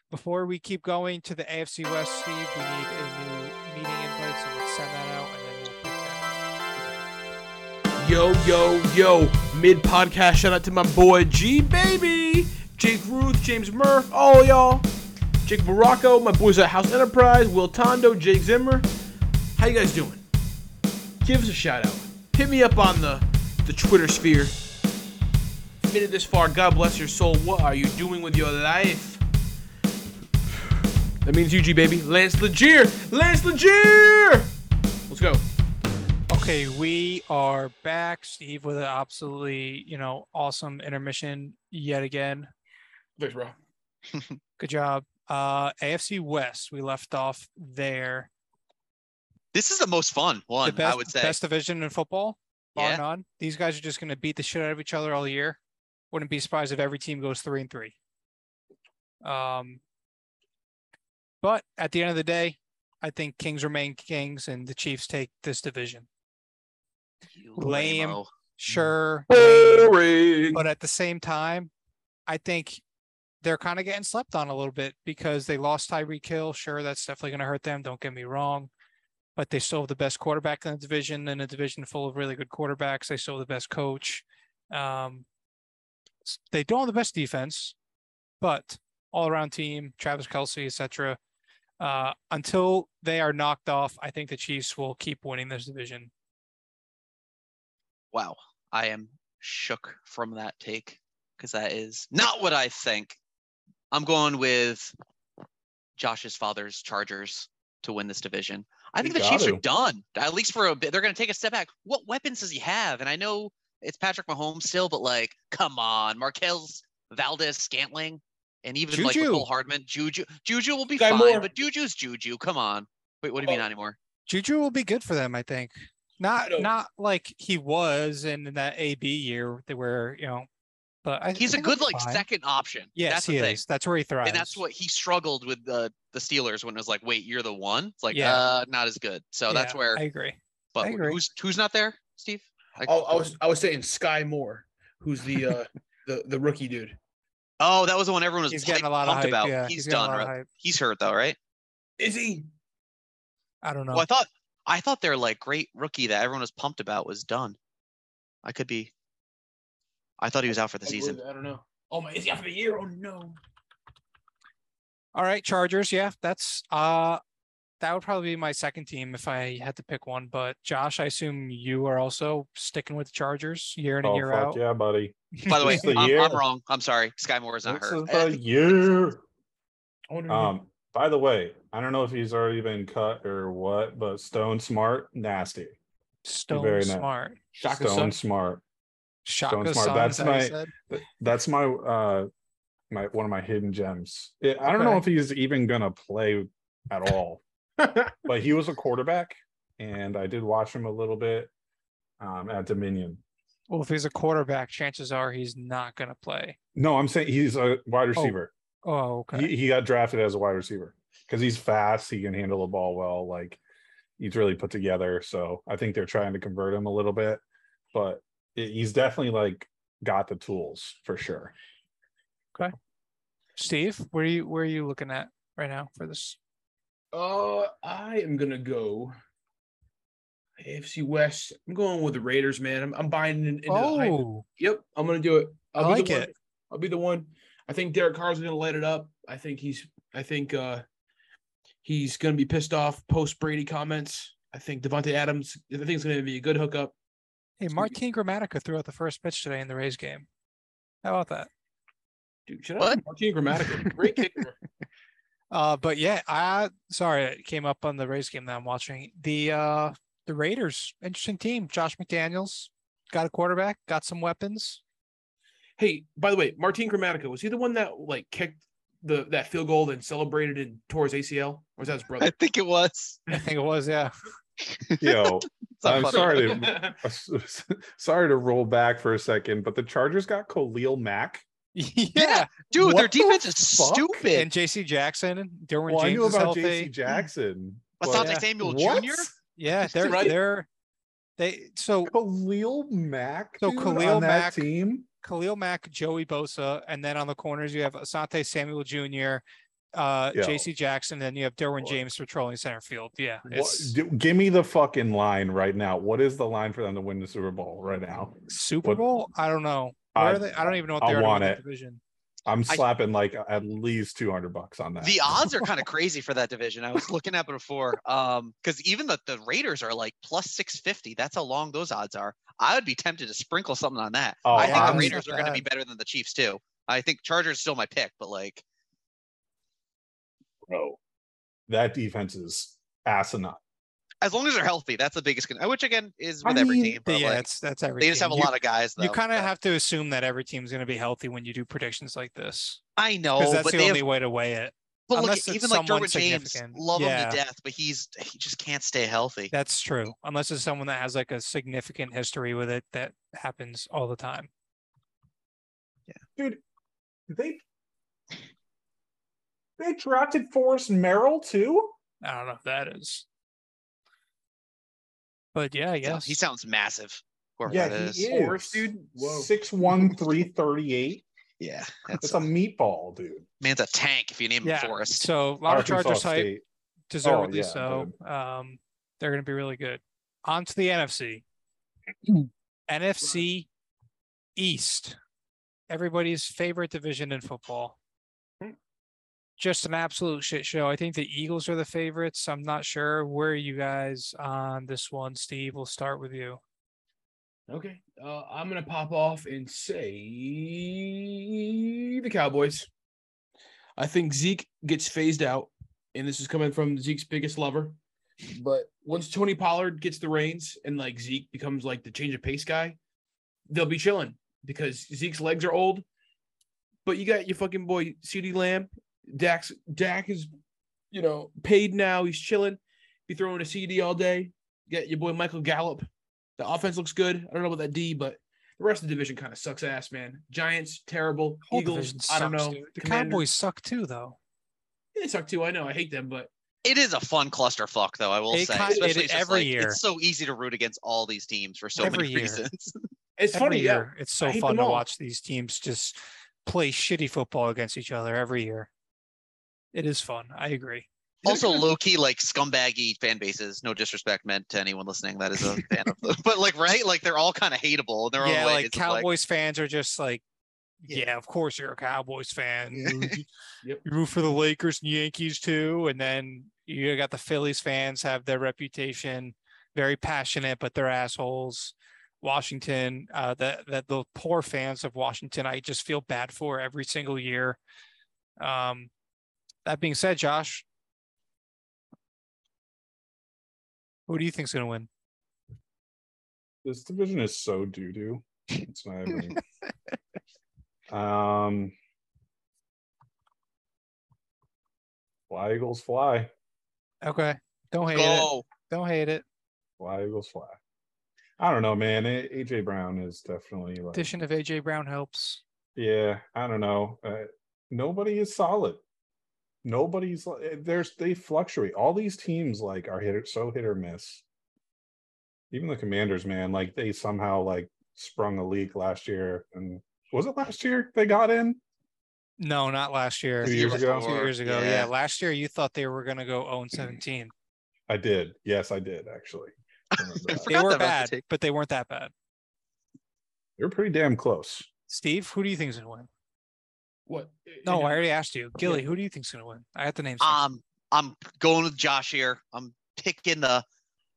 before we keep going to the AFC West, Steve, we need a new meeting invite, so let's send that out and then we'll pick that. Yo, yo, yo. Mid podcast shout out to my boy G Baby, Jake Ruth, James Murph, all y'all. Jake Baracco, my boys at House Enterprise, Will Tondo, Jake Zimmer. How you guys doing? Give us a shout out. Hit me up on the the Twitter sphere. Made it this far. God bless your soul. What are you doing with your life? That means UG baby. Lance Legier. Lance Legier. Let's go. Okay, we are back, Steve, with an absolutely, you know, awesome intermission yet again. Thanks, bro. Good job. Uh AFC West, we left off there. This is the most fun one, the best, I would say. best division in football, bar Yeah. none. These guys are just going to beat the shit out of each other all year. Wouldn't be surprised if every team goes three and three. Um, but at the end of the day, I think Kings remain Kings, and the Chiefs take this division. You lame. Sure, lame, Boring. but at the same time, I think they're kind of getting slept on a little bit because they lost Tyreek Hill. Sure, that's definitely going to hurt them. Don't get me wrong, but they still have the best quarterback in the division and a division full of really good quarterbacks. They still have the best coach, Um, they don't have the best defense, but all around team, Travis Kelce, etc. Uh, until they are knocked off, I think the Chiefs will keep winning this division. Wow, I am shook from that take because that is not what I think. I'm going with Josh's father's Chargers to win this division. I think You the Chiefs got are done, at least for a bit. They're going to take a step back. What weapons does he have? And I know it's Patrick Mahomes still, but like, come on, Marquez Valdes-Scantling, and even like Juju. Mecole Hardman, Juju. Juju will be Sky fine, Moore. but Juju's Juju. Come on. Wait, what do you mean Oh. not anymore? Juju will be good for them, I think. Not No. not like he was in that AB year that where you know, but I He's a good like fine. second option. Yes, that's he the thing. That's where he thrives. and that's what he struggled with the the Steelers when it was like, wait, you're the one. It's like, Yeah. uh, not as good. So that's where. I agree. but I agree. who's who's not there, Steve? I- Oh, I was I was saying Skyy Moore, who's the uh the the rookie dude. oh, that was the one everyone was He's getting a lot of hype. about. Yeah, he's, getting a done. right? He's hurt though, right? Is he? I don't know. Well, I thought I thought their like great rookie that everyone was pumped about was done. I could be. I thought he was out for the I season. believe I don't know. Oh my, is he out for the year? Oh no. All right, Chargers. Yeah, that's uh that would probably be my second team if I had to pick one. But Josh, I assume you are also sticking with the Chargers year in and Oh year fuck out. yeah, buddy! By the way, the I'm, I'm wrong. I'm sorry. Skyy Moore is not This hurt. is the year. I wonder who- Um, by the way, I don't know if he's already been cut or what, but Stone Smart, nasty. Stone very. Smart. Shaka Stone Son? Smart. Shaka Smart. Son, That's is that what you my-? That's my uh my one of my hidden gems. Yeah, I don't know if he's even gonna play at all, but he was a quarterback, and I did watch him a little bit um at Dominion. Well, if he's a quarterback, chances are he's not to play. No, I'm saying he's a wide receiver. Oh, okay. He, he got drafted as a wide receiver because he's fast. He can handle the ball well. Like he's really put together. So I think they're trying to convert him a little bit, but he's definitely like got the tools for sure. Okay. Steve, where are you where are you looking at right now for this? Uh, I am gonna go AFC West. I'm going with the Raiders, man. I'm, I'm buying in, into the hype. Oh, Yep, I'm gonna do it. I I'll be like the one- it. I'll be the one. I think Derek Carr's gonna light it up. I think he's. I think uh he's gonna be pissed off post Brady comments. I think Davante Adams. I think it's gonna be a good hookup. Hey, Martin Grammatica threw out the first pitch today in the Rays game. How about that? Dude, shut What? up, Martin Grammatica. Great kicker. Uh, but yeah, I sorry it came up on the Rays game that I'm watching. The uh the Raiders, interesting team. Josh McDaniels got a quarterback, got some weapons. Hey, by the way, Martin Grammatica was he the one that like kicked the that field goal and celebrated and tore his ACL, or was that his brother? I think it was. I think it was, yeah. Yo, It's I'm funny. sorry to sorry to roll back for a second, but the Chargers got Khalil Mack. yeah. Dude, their What the defense is fuck? stupid. And JC Jackson, Derwin Well, I James knew about. JC Jackson. Asante Yeah. Samuel What? Jr. Yeah, they're Right. they're they so Khalil Mack. So dude, Khalil Mack- team. Khalil Mack, Joey Bosa, and then on the corners you have Asante Samuel Jr., uh, JC Jackson, then you have Derwin What? James patrolling center field. Yeah. It's do- give me the fucking line right now. What is the line for them to win the Super Bowl right now? Super what- Bowl? I don't know. Where I- are they? I don't even know what they are to want win the division. I'm I- slapping like at least 200 bucks on that. The odds are kind of crazy for that division. I was looking at it before. Um, because even the, the Raiders are like plus 650. That's how long those odds are. I would be tempted to sprinkle something on that. Oh, I think I'm- the Raiders Not are going to be better than the Chiefs too. I think Chargers still my pick, but like bro. That defense is asinine. as long as they're healthy, that's the biggest. Con- which again is I with every mean, team. But yeah, like, it's that's every. they just team. have a You- lot of guys. Though, You kind of have to assume that every team's going to be healthy when you do predictions like this, I know, because that's but the only have, way to weigh it. but look, unless it's even like someone Derwin James, significant. love him to death, but he's he just can't stay healthy. That's true, unless it's someone that has like a significant history with it that happens all the time. Yeah, dude, they they drafted Forrest Merrill too? I don't know if that is. But yeah, I He sounds- guess he sounds massive. Whoever Yeah, that he is. is. Forrest, dude? Whoa. Six one three thirty eight. Yeah, that's It's a meatball, dude. man's a tank if you name him yeah. Forrest. So a lot of Chargers hype, State. deservedly yeah, so. Um, they're going to be really good. On to the NFC. NFC East, everybody's favorite division in football. Just an absolute shit show. I think the Eagles are the favorites. I'm not sure. Where you guys on this one, Steve? We'll start with you. Okay. Uh, I'm gonna pop off and say the Cowboys. I think Zeke gets phased out, and this is coming from Zeke's biggest lover. But once Tony Pollard gets the reins and like Zeke becomes like the change of pace guy, they'll be chilling because Zeke's legs are old. But you got your fucking boy CeeDee Lamb. Dax Dak is, you know, paid now. He's chilling. Be throwing a CeeDee all day. Get your boy Michael Gallup. The offense looks good. I don't know about that D, but the rest of the division kind of sucks ass, man. Giants, terrible. Whole Eagles, division I don't sucks, know. dude. The Commanders- Cowboys suck too, though. They suck too. I know. I hate them, but It is a fun clusterfuck, though. I will It say, kind- especially it's every like, year. It's so easy to root against all these teams for so Every many year. reasons. it's every funny. Yeah. it's so fun to all. watch these teams just play shitty football against each other every year. It is fun. I agree. also, low key like scumbaggy fan bases. No disrespect meant to anyone listening that is a fan of them, but like right, like they're all kind of hateable in their yeah, own way. like It's like, Cowboys fans are just like, Yeah. yeah. of course you're a Cowboys fan. You- Yep. You root for the Lakers and Yankees too, and then you got the Phillies fans have their reputation, very passionate, but they're assholes. Washington, uh, that that the poor fans of Washington, I just feel bad for every single year. Um, that being said, Josh, who do you think's gonna win? This division is so doo doo. It's not even. um. Fly Eagles fly. Okay, don't hate it. go. Don't hate it. Fly Eagles fly. I don't know, man. AJ Brown is definitely like. Addition of AJ Brown helps. Yeah, I don't know. Uh, nobody is solid. Nobody's eh, there's they fluctuate. All these teams like are hit so hit or miss. Even the Commanders, man, like they somehow like sprung a leak last year, and was it last year they got in? No, not last year. Two years ago? Two years ago. Yeah. yeah. Last year you thought they were gonna go 0 mm-hmm. 17. I did. Yes, I did actually. I remember. They were that about the bad, but they weren't that bad. They're pretty damn close. Steve, who do you think's gonna win? What? No, And, I uh, already asked you. Gilly, who do you think's gonna win? I had the names. Um, I'm going with Josh here. I'm picking the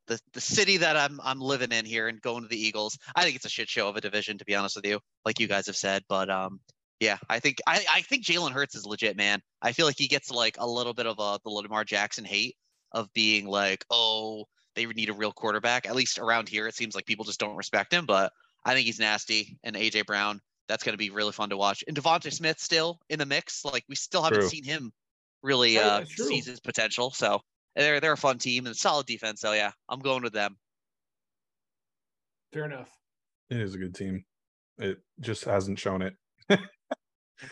the the city that I'm I'm living in here and going to the Eagles. I think it's a shit show of a division, to be honest with you, like you guys have said. But um, yeah, I think I I think Jalen Hurts is legit, man. I feel like he gets like a little bit of a the Lamar Jackson hate of being like, oh, they need a real quarterback. At least around here, it seems like people just don't respect him. But I think he's nasty. And AJ Brown, that's going to be really fun to watch. And Devonta Smith still in the mix. Like we still haven't True. seen him really Right, uh, that's seize his potential. So they're they're a fun team and solid defense. So yeah, I'm going with them. Fair enough. It is a good team. It just hasn't shown it.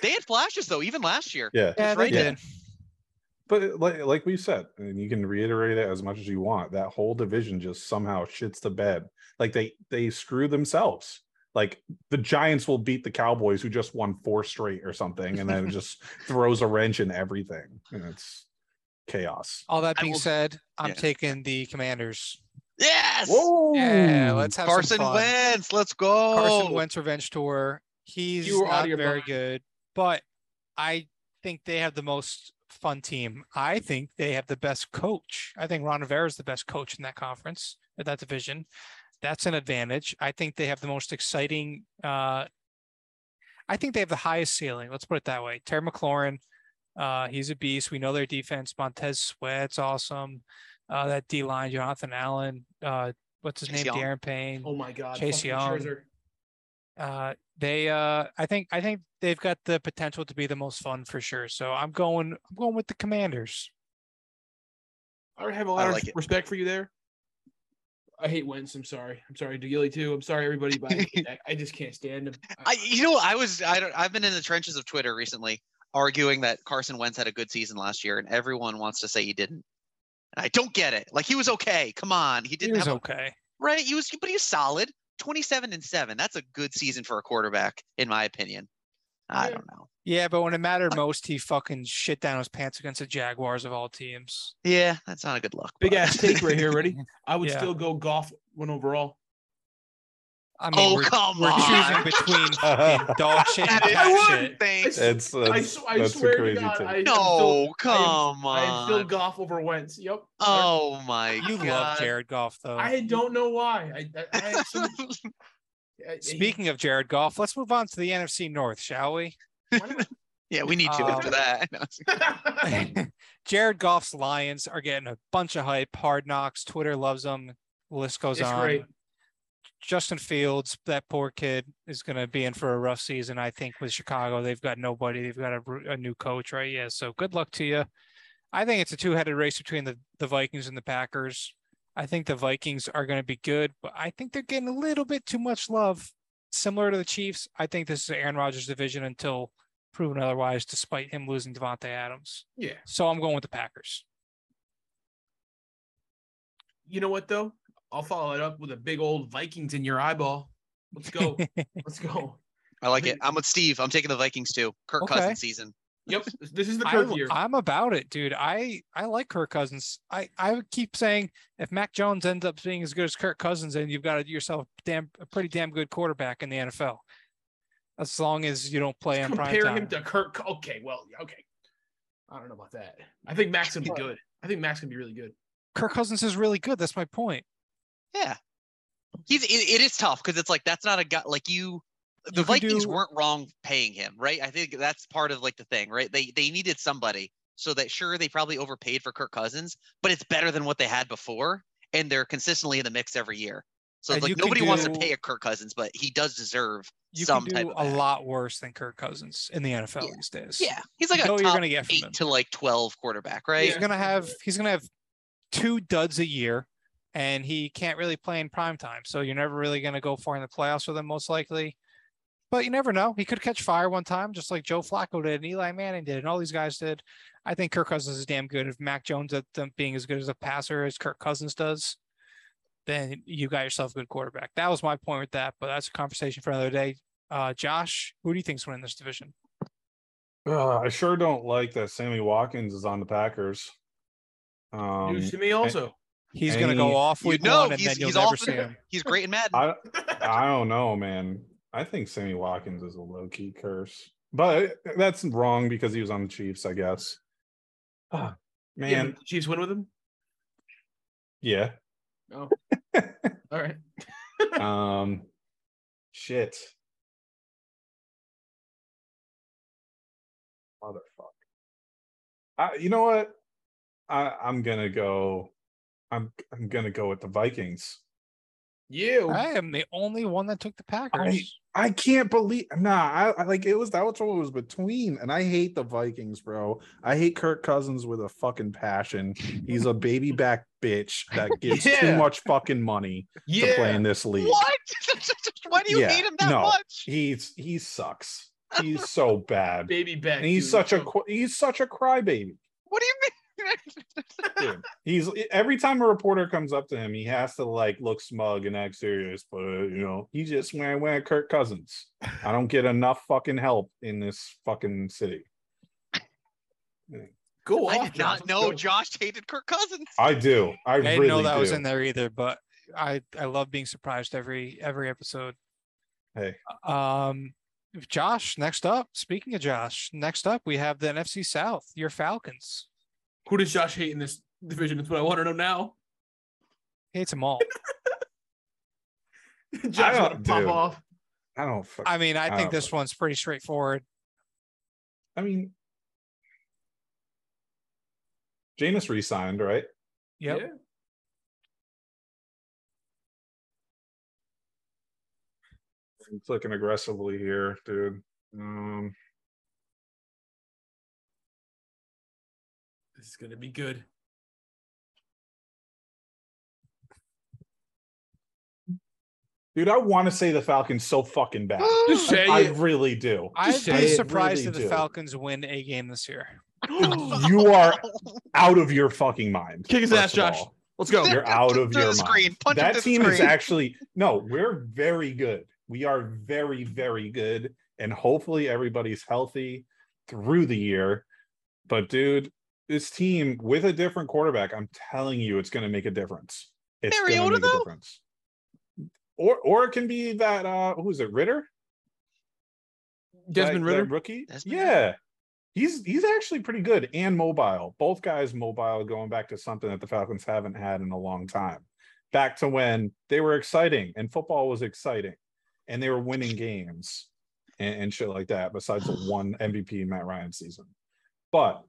They had flashes though, even last year. Yeah. Yeah, they right there. did. But like like we said, and you can reiterate it as much as you want, that whole division just somehow shits the bed. Like they they screw themselves. Like the Giants will beat the Cowboys who just won four straight or something, and then it just throws a wrench in everything. And it's chaos. All that being will- said, I'm yeah. taking the Commanders. Yes. Whoa! Yeah, let's have Carson some fun. Wentz, let's go. Carson Wentz revenge tour. He's You were out of not very mind. good, but I think they have the most fun team. I think they have the best coach. I think Ron Rivera is the best coach in that conference, in that division. That's an advantage. I think they have the most exciting. Uh, I think they have the highest ceiling. Let's put it that way. Terry McLaurin, uh, he's a beast. We know their defense. Montez Sweat's awesome. Uh, that D line, Jonathan Allen. Uh, what's his Chase name? Young. Daron Payne. Oh my God. Chase fucking Young. Scherzer. Uh, they uh, I think I think they've got the potential to be the most fun for sure. So I'm going I'm going with the Commanders. I have a lot of like it. respect for you there. I hate Wentz. I'm sorry. I'm sorry, Dugilly too. I'm sorry, everybody, but I, I just can't stand him. I, you know, I was I don't I've been in the trenches of Twitter recently arguing that Carson Wentz had a good season last year, and everyone wants to say he didn't. And I don't get it. Like he was okay. Come on, he didn't He was have a, okay. right. He was, but he was solid. Twenty-seven and seven. That's a good season for a quarterback, in my opinion. I Yeah. don't know. Yeah, but when it mattered most, he fucking shit down his pants against the Jaguars of all teams. Yeah, that's not a good look. Big but- ass take right here. Ready? I would Yeah. still go Goff one overall. I mean, Oh, we're, come we're on. choosing between fucking dog shit and That is cat would. shit. Thanks. It's I, that's, s- I that's swear a to God. I, I'm No, still, come I am, I am still on. Goff over Wentz. Yep. Oh my You god. You love Jared Goff, though. I don't know why. I, I, I had so much- I- I- Speaking of Jared Goff, let's move on to the NFC North, shall we? yeah, we need to after Um, that. Jared Goff's Lions are getting a bunch of hype. Hard knocks. Twitter loves them. The list goes It's on. great. Justin Fields, that poor kid, is going to be in for a rough season. I think with Chicago, they've got nobody. They've got a new coach, right? Yeah. So good luck to you. I think it's a two-headed race between the, the Vikings and the Packers. I think the Vikings are going to be good, but I think they're getting a little bit too much love. Similar to the Chiefs, I think this is Aaron Rodgers' division until proven otherwise, despite him losing Davante Adams. yeah. So I'm going with the Packers. You know what though? I'll follow it up with a big old Vikings in your eyeball. Let's go. Let's go. I like it. I'm with Steve. I'm taking the Vikings too. Kirk Okay. Cousins season. Yep. This is the I, Kirk year. am about it, dude. I I like Kirk Cousins. I I would keep saying if Mac Jones ends up being as good as Kirk Cousins, then you've got yourself damn a pretty damn good quarterback in the NFL. As long as you don't play on prime Compare time. him to Kirk. Okay, well, okay. I don't know about that. I think Max gonna be good. I think Max gonna be really good. Kirk Cousins is really good. That's my point. Yeah. He's it, it is tough because it's like that's not a guy like you the Vikings do- weren't wrong paying him, right? I think that's part of like the thing, right? They they needed somebody. So that sure they probably overpaid for Kirk Cousins, but it's better than what they had before, and they're consistently in the mix every year. So And like nobody wants to pay a Kirk Cousins, but he does deserve You some can type do of a lot worse than Kirk Cousins in the NFL Yeah. these days. Yeah, he's like You a top you're gonna get eight him. to like twelve quarterback, right? He's gonna have he's gonna have two duds a year, and he can't really play in prime time. So you're never really gonna go far in the playoffs with him, most likely. But you never know. He could catch fire one time, just like Joe Flacco did, and Eli Manning did, and all these guys did. I think Kirk Cousins is damn good. If Mac Jones at them being as good as a passer as Kirk Cousins does, then you got yourself a good quarterback. That was my point with that, but that's a conversation for another day. Uh, Josh, who do you think's winning this division? Uh, I sure don't like that Sammy Watkins is on the Packers. Um, News to me also. He's gonna go off You know, one, and he's then you'll he's never see him. He's great in Madden. I I don't know, man. I think Sammy Watkins is a low key curse, but that's wrong because he was on the Chiefs, I guess. Yeah, man, the Chiefs win with him. yeah. Oh, all right. um, shit. Motherfucker. I, you know what? I, I'm gonna go. I'm I'm gonna go with the Vikings. You. I am the only one that took the Packers. I can't believe nah, I, I like it was that was what it was between, and I hate the Vikings, bro. I hate Kirk Cousins with a fucking passion. He's a baby back bitch that gets too much fucking money to play in this league. What? Why do you Yeah, hate him that no. much? He's he sucks. He's so bad. Baby back. And he's dude. such a he's such a crybaby. What do you mean? Dude. He's every time a reporter comes up to him, he has to like look smug and act serious, but you know, he just wearing wearing Kirk Cousins. I don't get enough fucking help in this fucking city. Go I off, did Josh. not Let's know go. Josh hated Kirk Cousins. I do. I, I didn't really know that do. was in there either, but I I love being surprised every every episode. Hey. Um, Josh, next up. Speaking of Josh, next up we have the NFC South. Your Falcons. Who does Josh hate in this division? That's what I want to know now. Hates them all. Josh don't- to pop dude. off. I don't. Fuck, I mean, I think Oh. this one's pretty straightforward. I mean, Jameis resigned, right? Yep. Yeah. I'm clicking aggressively here, dude. Um, This is gonna be good. dude, I want to say the Falcons so fucking bad. Just say I it. really do. I'd be surprised really if the do. Falcons win a game this year. you are out of your fucking mind. Kick his ass, Josh. all. Let's go. You're out of your the screen. mind. Punch that to the team is actually no. We're very good. We are very, very good, and hopefully everybody's healthy through the year. But dude, this team with a different quarterback, I'm telling you, it's going to make a difference. It's going to Mariota, make a difference. or or it can be that uh who's it, Ridder? Desmond That- that Ridder. rookie. Desmond yeah. He's he's actually pretty good and mobile. Both guys mobile going back to something that the Falcons haven't had in a long time. Back to when they were exciting and football was exciting and they were winning games and, and shit like that, besides the one MVP Matt Ryan season. But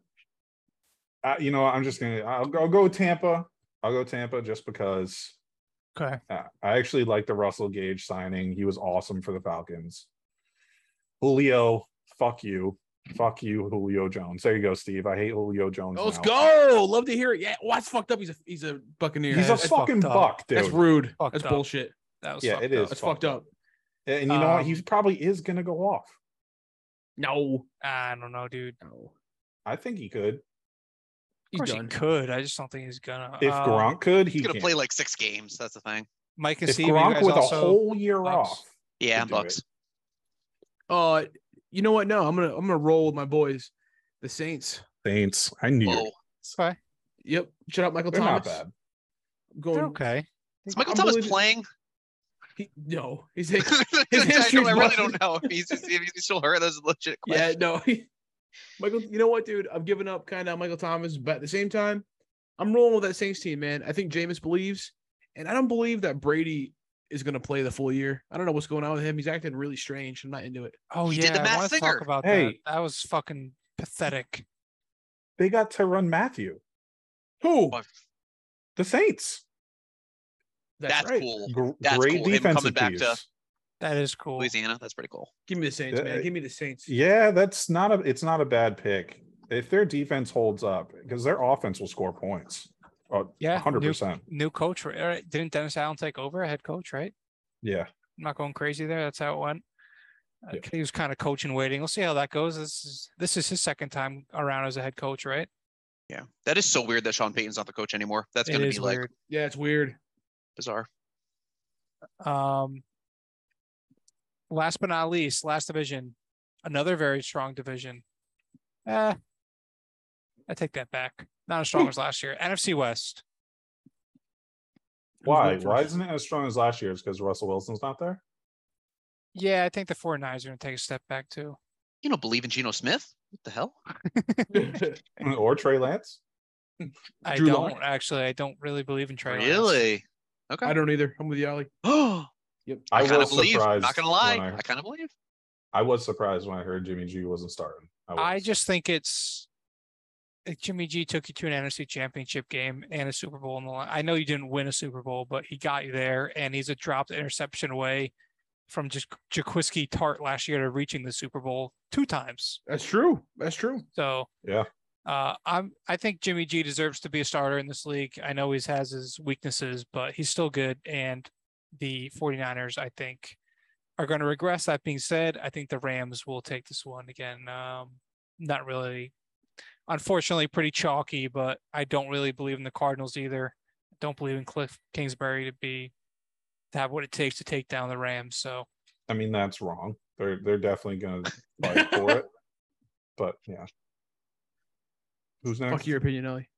uh, you know, I'm just gonna I'll, go- I'll go Tampa. I'll go Tampa just because Okay. uh, I actually like the Russell Gage signing. He was awesome for the Falcons. Julio, fuck you. Fuck you, Julio Jones. There you go, Steve. I hate Julio Jones. Let's now. go. Love to hear it. Yeah. Well, that's fucked up. He's a he's a Buccaneer. He's a that's that's, fucking fucked up. buck, dude. that's rude. Fucked that's up. bullshit. That was Yeah, fucked it is. up. That's fucked up. And you know what? Um, He probably is gonna go off. No. I don't know, dude. No. I think he could. Of He's course done. he could. I just don't think he's gonna. If Um, Gronk could, he He's gonna can. play like six games. That's the thing. Mike and if Steve, Gronk guys with also, a whole year Bucks. Yeah, off, and Could do it. Uh, you know what? No, I'm gonna I'm gonna roll with my boys, the Saints. Saints. I knew. Whoa. it. Okay. Yep. Shut up, Michael They're Thomas. not bad. I'm going. They're okay. Is Michael I'm Thomas believing- playing? He, no, he's his I, history's don't- I really don't know if he's if he's still hurt. That's a legit question. Yeah, question. no. Michael, you know what, dude? I've given up kind of Michael Thomas, but at the same time, I'm rolling with that Saints team, man. I think Jameis believes, and I don't believe that Brady is going to play the full year. I don't know what's going on with him. He's acting really strange. I'm not into it. Oh He yeah, did the I want to Singer. talk about Hey. that. That was fucking pathetic. They got Tyrann Mathieu. Who? Oh, The Saints. That's, right. cool. That's great cool. Him defensive coming back piece. to- That is cool. Louisiana. That's pretty cool. Give me the Saints, man. Give me the Saints. Yeah, that's not a. It's not a bad pick if their defense holds up because their offense will score points. Oh, Yeah, hundred percent. New coach, right? right? Didn't Dennis Allen take over, head coach, right? Yeah, I'm not going crazy there. That's how it went. Uh, Yeah. He was kind of coaching, waiting. We'll see how that goes. This is this is his second time around as a head coach, right? Yeah, that is so weird that Sean Payton's not the coach anymore. That's gonna is be like. Yeah, it's weird. bizarre. Um, last but not least, last division, another very strong division. Eh, I take that back. Not as strong as last year. NFC West. Why? Why isn't it as strong as last year? It's because Russell Wilson's not there. Yeah, I think the 49ers are going to take a step back too. You don't believe in Geno Smith? What the hell? or Trey Lance. I Drew don't Lock? actually. I don't really believe in Trey. Lance. Really? Okay. I don't either. I'm with you, Ali. Oh, Yep. I, I kind of was believe. surprised Not gonna lie, when I- I, kind of believe. I was surprised when I heard Jimmy G wasn't starting. I was. just think it's uh, Jimmy G took you to an NFC championship game and a Super Bowl in the line. I know you didn't win a Super Bowl, but he got you there and he's a dropped interception away from just Jaquiski Tartt last year to reaching the Super Bowl two times. That's true. That's true. So Yeah. uh, I'm I think Jimmy G deserves to be a starter in this league. I know he has his weaknesses, but he's still good. And the 49ers, I think, are going to regress. That being said, I think the Rams will take this one again. Um, not really, unfortunately, pretty chalky, but I don't really believe in the Cardinals either. Don't believe in Cliff Kingsbury to be to have what it takes to take down the Rams. So I mean, that's wrong. They're they're definitely gonna fight for it. But yeah. Who's next? Fuck your opinion, Ali.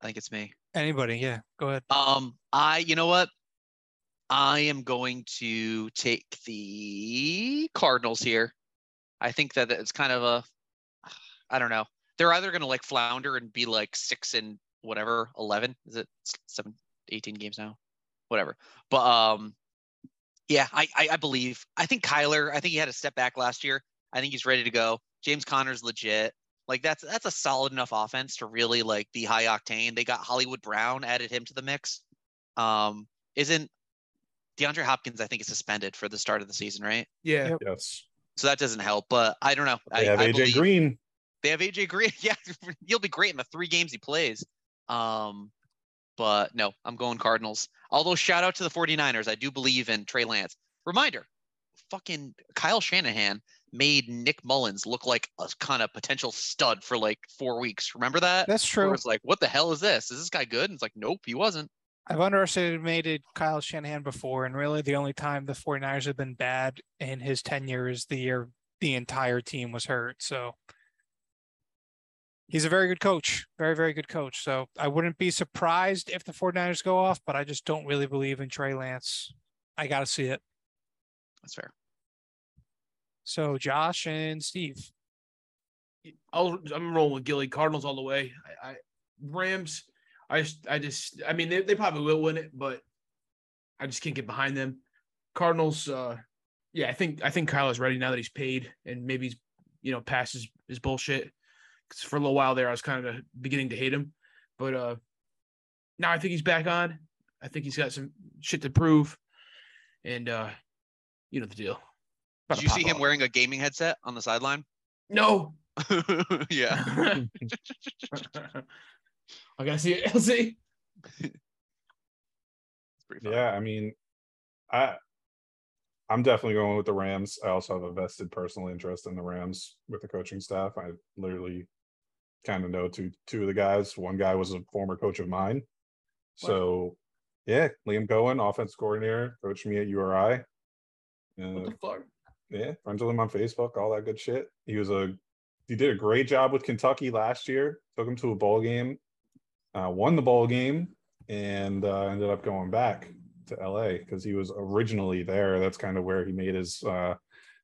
I think it's me. anybody, yeah, go ahead. Um, I, you know what? I am going to take the Cardinals here. I think that it's kind of a, I don't know. They're either going to like flounder and be like six and whatever, 11. Is it seven, 18 games now? Whatever. But, um, yeah, I, I, I believe, I think Kyler, I think he had a step back last year. I think he's ready to go. James Conner's legit. Like that's that's a solid enough offense to really like be high octane. They got Hollywood Brown, added him to the mix. Um, isn't DeAndre Hopkins? I think is suspended for the start of the season, right? Yeah. Yep. Yes. So that doesn't help. But I don't know. They I, have I AJ believe- Green. They have AJ Green. Yeah, he'll be great in the three games he plays. Um, but no, I'm going Cardinals. Although shout out to the 49ers. I do believe in Trey Lance. Reminder, fucking Kyle Shanahan made Nick Mullens look like a kind of potential stud for like four weeks. Remember that? That's true. it's like, what the hell is this? Is this guy good? And it's like, nope, he wasn't. I've underestimated Kyle Shanahan before, and really the only time the 49ers have been bad in his tenure is the year the entire team was hurt. So he's a very good coach, very, very good coach. So I wouldn't be surprised if the 49ers go off, but I just don't really believe in Trey Lance. I got to see it. That's fair. So Josh and Steve. I'll, I'm rolling with Gilly Cardinals all the way. I, I Rams. I just, I just, I mean, they, they probably will win it, but I just can't get behind them. Cardinals. uh Yeah, I think I think Kyle is ready now that he's paid and maybe he's you know past his, his bullshit. Because for a little while there, I was kind of beginning to hate him, but uh now I think he's back on. I think he's got some shit to prove, and uh you know the deal. About Did you see him off. wearing a gaming headset on the sideline? No. yeah. I gotta see it. I'll see. It's pretty fun. Yeah, I mean, I I'm definitely going with the Rams. I also have a vested personal interest in the Rams with the coaching staff. I literally kind of know two two of the guys. One guy was a former coach of mine. So yeah, Liam Coen, offense coordinator, coached me at URI. What Uh, the fuck? yeah, friends with him on Facebook, all that good shit. He was a he did a great job with Kentucky last year. Took him to a bowl game, uh, won the ball game, and uh, ended up going back to LA because he was originally there. That's kind of where he made his uh,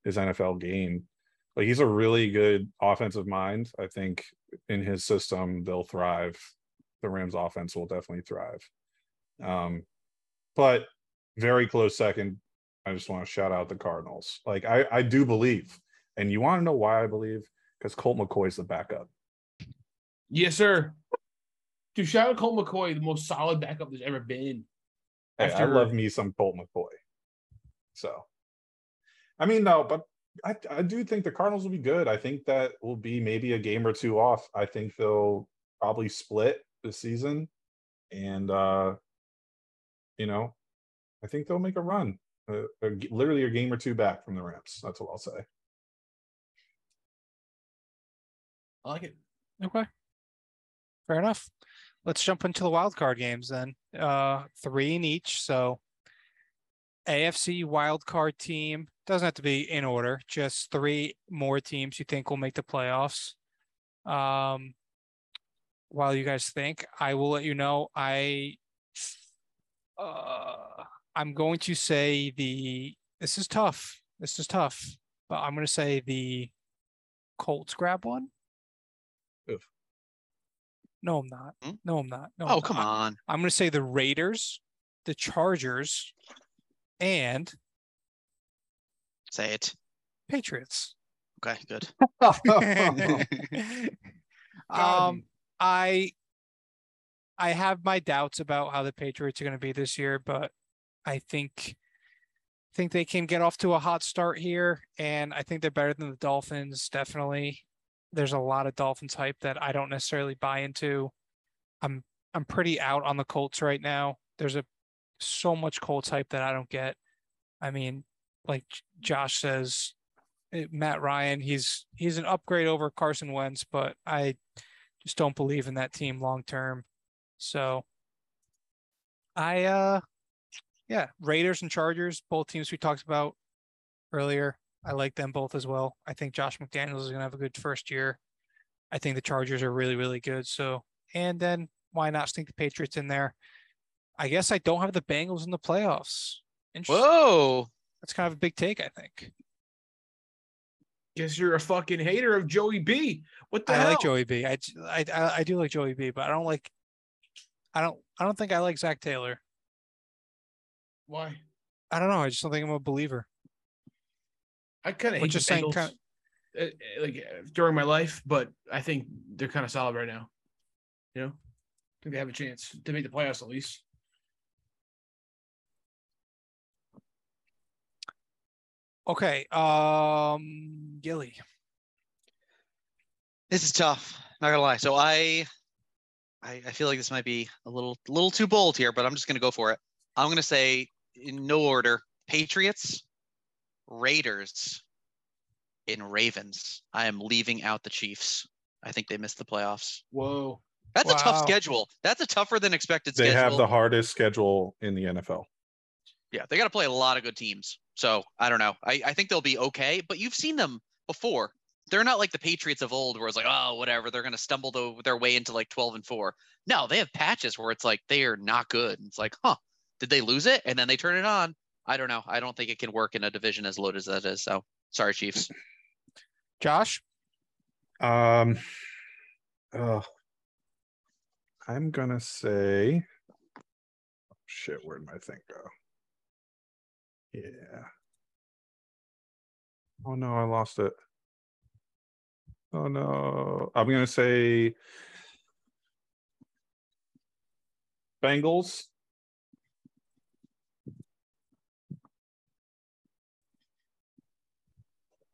his NFL game. Like he's a really good offensive mind. I think in his system they'll thrive. The Rams offense will definitely thrive. Um, but very close second I just want to shout out the Cardinals. Like I, I do believe, and you want to know why I believe? Because Colt McCoy's the backup. Yes, sir. Dude, shout out Colt McCoy, the most solid backup there's ever been. Hey, I After- love me some Colt McCoy. So, I mean, no, but I, I do think the Cardinals will be good. I think that will be maybe a game or two off. I think they'll probably split this season, and uh, you know, I think they'll make a run. Uh, uh, literally a game or two back from the Rams. That's what I'll say. I like it. Okay. Fair enough. Let's jump into the wild card games then. Uh three in each. So AFC wild card team doesn't have to be in order, just three more teams you think will make the playoffs. Um while you guys think, I will let you know I uh I'm going to say the this is tough. This is tough, but I'm going to say the Colts grab one. Oof. No, I'm not. Hmm? No, I'm not. No, Oh, I'm come not. on. I'm going to say the Raiders, the Chargers, and Say it. Patriots. Okay, good. um, I I have my doubts about how the Patriots are going to be this year, but I think think they can get off to a hot start here, and I think they're better than the Dolphins. Definitely, there's a lot of Dolphins hype that I don't necessarily buy into. I'm I'm pretty out on the Colts right now. There's a so much Colts hype that I don't get. I mean, like Josh says, eh, Matt Ryan, he's he's an upgrade over Carson Wentz, but I just don't believe in that team long term. So I uh yeah, Raiders and Chargers, both teams we talked about earlier. I like them both as well. I think Josh McDaniels is gonna have a good first year. I think the Chargers are really, really good. So and then why not sneak the Patriots in there? I guess I don't have the Bengals in the playoffs. Whoa. That's kind of a big take, I think. Guess you're a fucking hater of Joey B. What the I hell? like Joey B. I, j- I, I- I do like Joey B, but I don't like. I don't. I don't think I like Zac Taylor. Why? I don't know. I just don't think I'm a believer. I kind of hate just the Bengals, kinda- uh, uh, like uh, during my life, but I think they're kind of solid right now. You know, I think they have a chance to make the playoffs at least. Okay. Um, Gilly. This is tough. Not gonna lie. So I, I, I feel like this might be a little, little too bold here, but I'm just gonna go for it. I'm gonna say in no order: Patriots, Raiders, and Ravens. I am leaving out the Chiefs. I think they missed the playoffs. Whoa. That's a tough schedule. That's a tougher than expected They schedule. have the hardest schedule in the NFL. Yeah, they got to play a lot of good teams. So I don't know. I, I think they'll be okay, but you've seen them before. They're not like the Patriots of old, where it's like, oh, whatever. They're going to stumble tho- their way into like 12 and four. No, they have patches where it's like they are not good. And It's like, huh, did they lose it? And then they turn it on. I don't know. I don't think it can work in a division as loaded as that is. So sorry, Chiefs. Josh, Um, uh, I'm gonna say, oh, shit. Where'd my thing go? Yeah. Oh no, I lost it. Oh no, I'm gonna say Bengals.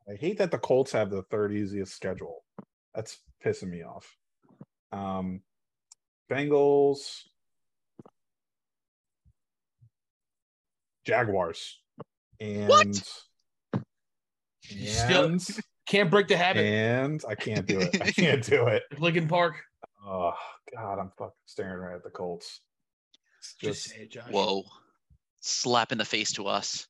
I hate that the Colts have the third easiest schedule. That's pissing me off. Um, Bengals, Jaguars, and Still- and, Can't break the habit. and I can't do it. I can't do it. Lincoln Park. Oh God, I'm fucking staring right at the Colts. It's Just Just say it, Josh. Whoa. Slap in the face to us.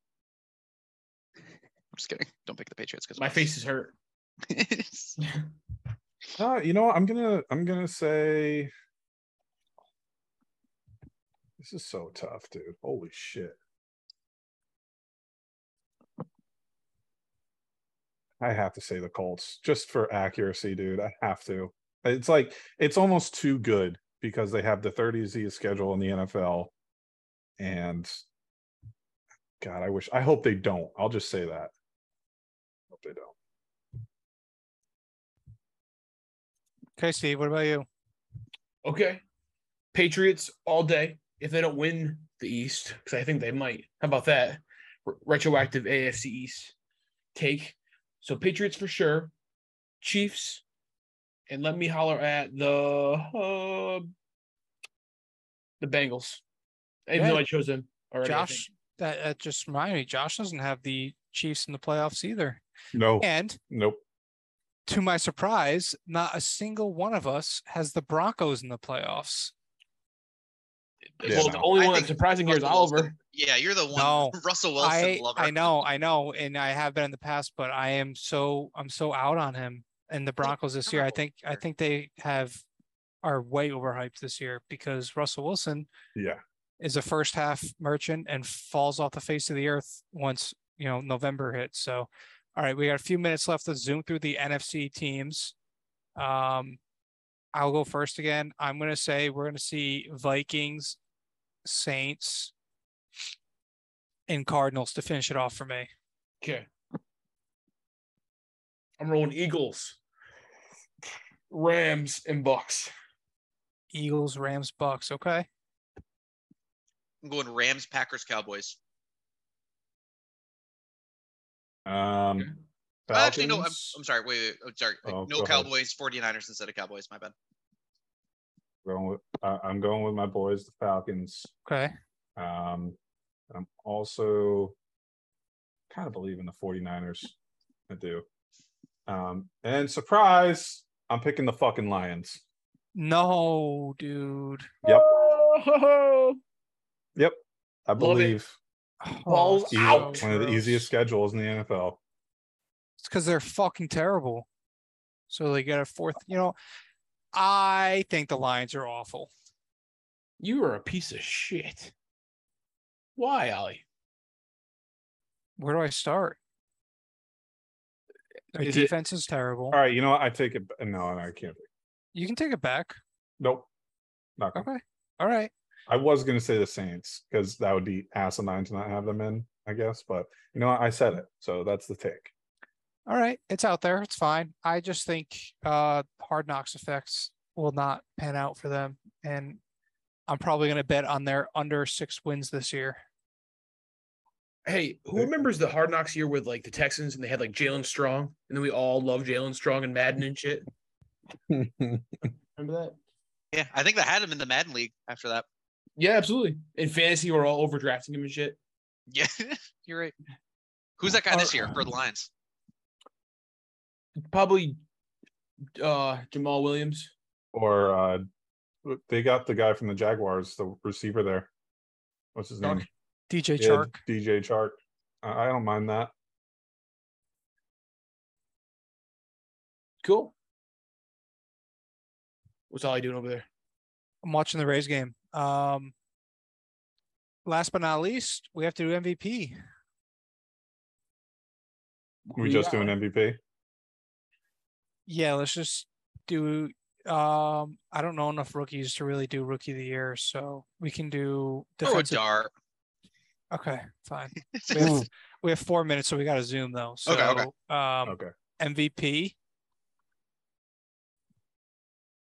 I'm just kidding. Don't pick the Patriots because My face is hurt. Uh, you know, what? I'm gonna I'm gonna say this is so tough, dude. Holy shit. I have to say the Colts just for accuracy, dude. I have to. It's like it's almost too good because they have the 30 easiest schedule in the NFL. And God, I wish I hope they don't. I'll just say that. Hope they don't. okay, Steve, what about you? Okay. Patriots all day. If they don't win the East, because I think they might. How about that? R- retroactive AFC East take. So Patriots for sure. Chiefs. And let me holler at the uh, the Bengals. Even though I chose them already. Josh, that, that just reminded me. Josh doesn't have the Chiefs in the playoffs either. No, And nope. to my surprise, not a single one of us has the Broncos in the playoffs. Yeah, well, no. the only I one that's surprising here is Russell Wilson- Oliver. Yeah, you're the one. No, Russell Wilson I lover. I know, I know, and I have been in the past, but I am so I'm so out on him and the Broncos this year. I think I think they have are way overhyped this year because Russell Wilson Yeah. is a first half merchant and falls off the face of the earth once you know November hits. So, all right, we got a few minutes left to zoom through the NFC teams. Um, I'll go first again. I'm gonna say we're gonna see Vikings, Saints, and Cardinals to finish it off for me. Okay. I'm rolling Eagles, Rams, and Bucks. Eagles, Rams, Bucks. Okay. I'm going Rams, Packers, Cowboys. Um Uh, Actually, no. I'm, I'm sorry. Wait, wait. I'm sorry. Oh, no go ahead. Cowboys, 49ers instead of Cowboys. My bad. going with uh, I'm going with my boys, the Falcons. Okay. Um I'm also kind of believe in the 49ers. I do. Um and surprise, I'm picking the fucking Lions. No, dude. Yep. Oh, Yep. I believe Balls oh, it's easy- out. one of the easiest schedules in the NFL. It's because they're fucking terrible. So they get a fourth. You know, I think the Lions are awful. You are a piece of shit. Why, Ollie? Where do I start? Their Is defense is terrible. All right, you know what? I take it. No, no, I can't. You can take it back. Nope. Not. Okay. All right. I was going to say the Saints because that would be asinine to not have them in, I guess. But you know? I said it. So that's the take. All right. It's out there. It's fine. I just think uh hard knocks effects will not pan out for them. And I'm probably gonna bet on their under six wins this year. Hey, who remembers the Hard Knocks year with like the Texans and they had like Jaelen Strong, and then we all love Jaelen Strong and Madden and shit. Remember that? Yeah, I think they had him in the Madden League after that. Yeah, absolutely. In fantasy, we're all overdrafting him and shit. Yeah, you're right. Who's that guy this year for the Lions? Probably uh Jamaal Williams. or uh they got the guy from the Jaguars, the receiver there. What's his Chark. name? DJ Yeah, Chark. DJ Chark. I I don't mind that. Cool. What's Ollie doing over there? I'm watching the Rays game. Um last but not least, we have to do MVP. we just do an MVP. Yeah, let's just do. Um, I don't know enough rookies to really do rookie of the year, so we can do Throw a dart. Okay, fine. We have, we have four minutes, so we got to zoom though. So, Okay, okay. um, Okay. MVP.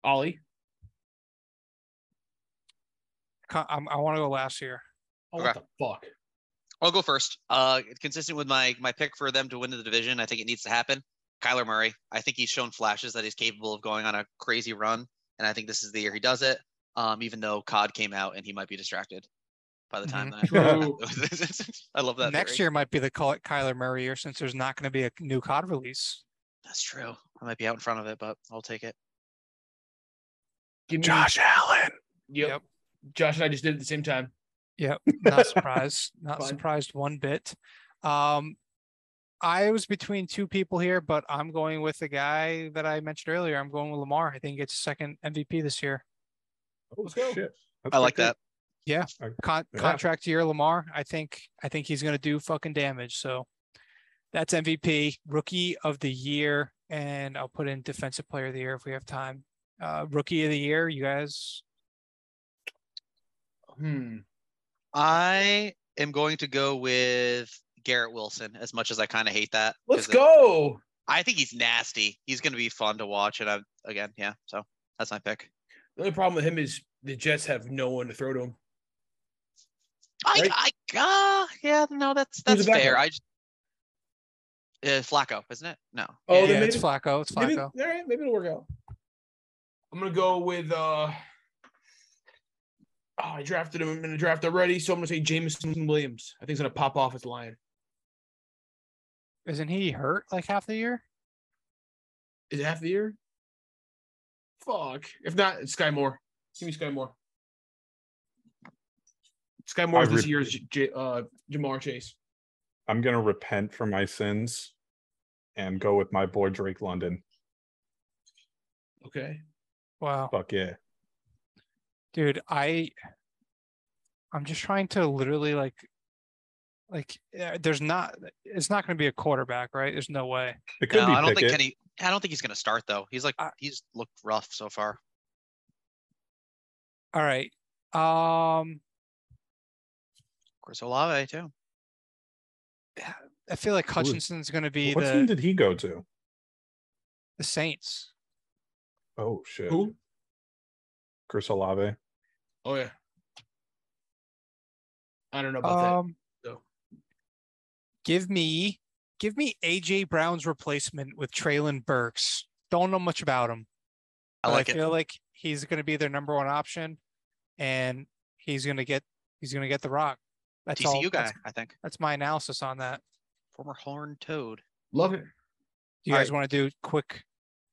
Ollie. I'm, I want to go last year. Oh, Okay. what the fuck? I'll go first. Uh, consistent with my my pick for them to win the division, I think it needs to happen. Kyler Murray. I think he's shown flashes that he's capable of going on a crazy run, and I think this is the year he does it. Um, even though COD came out and he might be distracted by the time Mhm. that I love that. Next theory. year might be the Ky- Kyler Murray year since there's not going to be a new COD release. That's true. I might be out in front of it, but I'll take it. Give me Allen. Yep. Yep. Josh and I just did it at the same time. Yeah, not surprised. not Fine. surprised one bit. Um, I was between two people here, but I'm going with the guy that I mentioned earlier. I'm going with Lamar. I think he gets second MVP this year. Oh, Let's go. Shit. I like pretty that. Yeah. Con- Yeah. contract year Lamar. I think I think he's going to do fucking damage. So that's MVP, rookie of the year, and I'll put in defensive player of the year if we have time. Uh, rookie of the year, you guys. Hmm. I am going to go with Garrett Wilson. As much as I kind of hate that. Let's 'cause it- go. I think he's nasty. He's going to be fun to watch, and I'm again, yeah. So that's my pick. The only problem with him is the Jets have no one to throw to him. I, Right? I, uh, yeah, no, that's that's fair. I just, uh, Flacco, isn't it? No. Oh, yeah, then it's maybe- Flacco. It's Maybe, Flacco. all right, maybe it'll work out. I'm gonna go with uh oh, I drafted him in the draft already, so I'm gonna say Jameson Williams. I think he's gonna pop off as a lion. Isn't he hurt like half the year? Is it half the year? Fuck. If not, it's Skyy Moore. Give me Skyy Moore. Skyy Moore is I this re- year's J- J- uh, Ja'Marr Chase. I'm gonna repent for my sins and go with my boy Drake London. Okay. Wow. Fuck yeah. Dude i i'm just trying to literally like like uh, there's not it's not going to be a quarterback right there's no way It could No, be I don't think Kenny. I don't think he's going to start though. He's like I- he's looked rough so far. all right um Of course, Olave too. i feel like Who is- hutchinson's going to be What team did he go to? the saints Oh shit. Who? Chris Olave. Oh yeah. I don't know about um though. give me give me aj brown's replacement with treylon burks don't know much about him I like I it. feel like he's going to be their number one option, and he's going to get he's going to get the rock. That's all. TCU guy, That's, I think. that's my analysis on that. Former horned toad. Love it. Do you All guys want to do quick?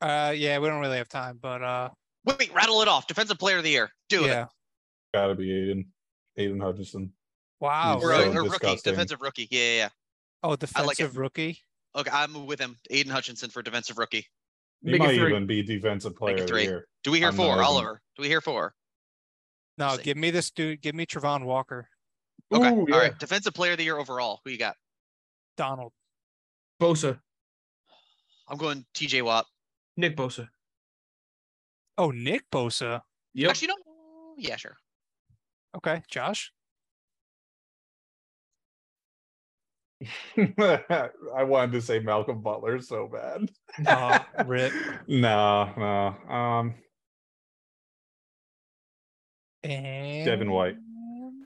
Uh, yeah, we don't really have time, but uh, Wait, rattle it off. Defensive player of the year. Do yeah. it. Gotta be Aidan. Aidan Hutchinson. Wow. He's Or, so a, really? or rookie. disgusting. Defensive rookie. Yeah, yeah, yeah. Oh, I like defensive rookie. Okay, I'm with him. Aidan Hutchinson for defensive rookie. He Make might even be defensive player of the three. year. Do we hear I'm four? not even- Oliver. Do we hear four? No, see. give me this dude. Give me Travon Walker, Okay. Ooh, All yeah. right. Defensive player of the year overall. Who you got? Donald. Bosa. I'm going TJ Watt. Nick Bosa. Oh, Nick Bosa. Yep. Actually, no. Yeah, sure. Okay, Josh. I wanted to say Malcolm Butler so bad. Oh, rip. No, no. Um, And Devin White.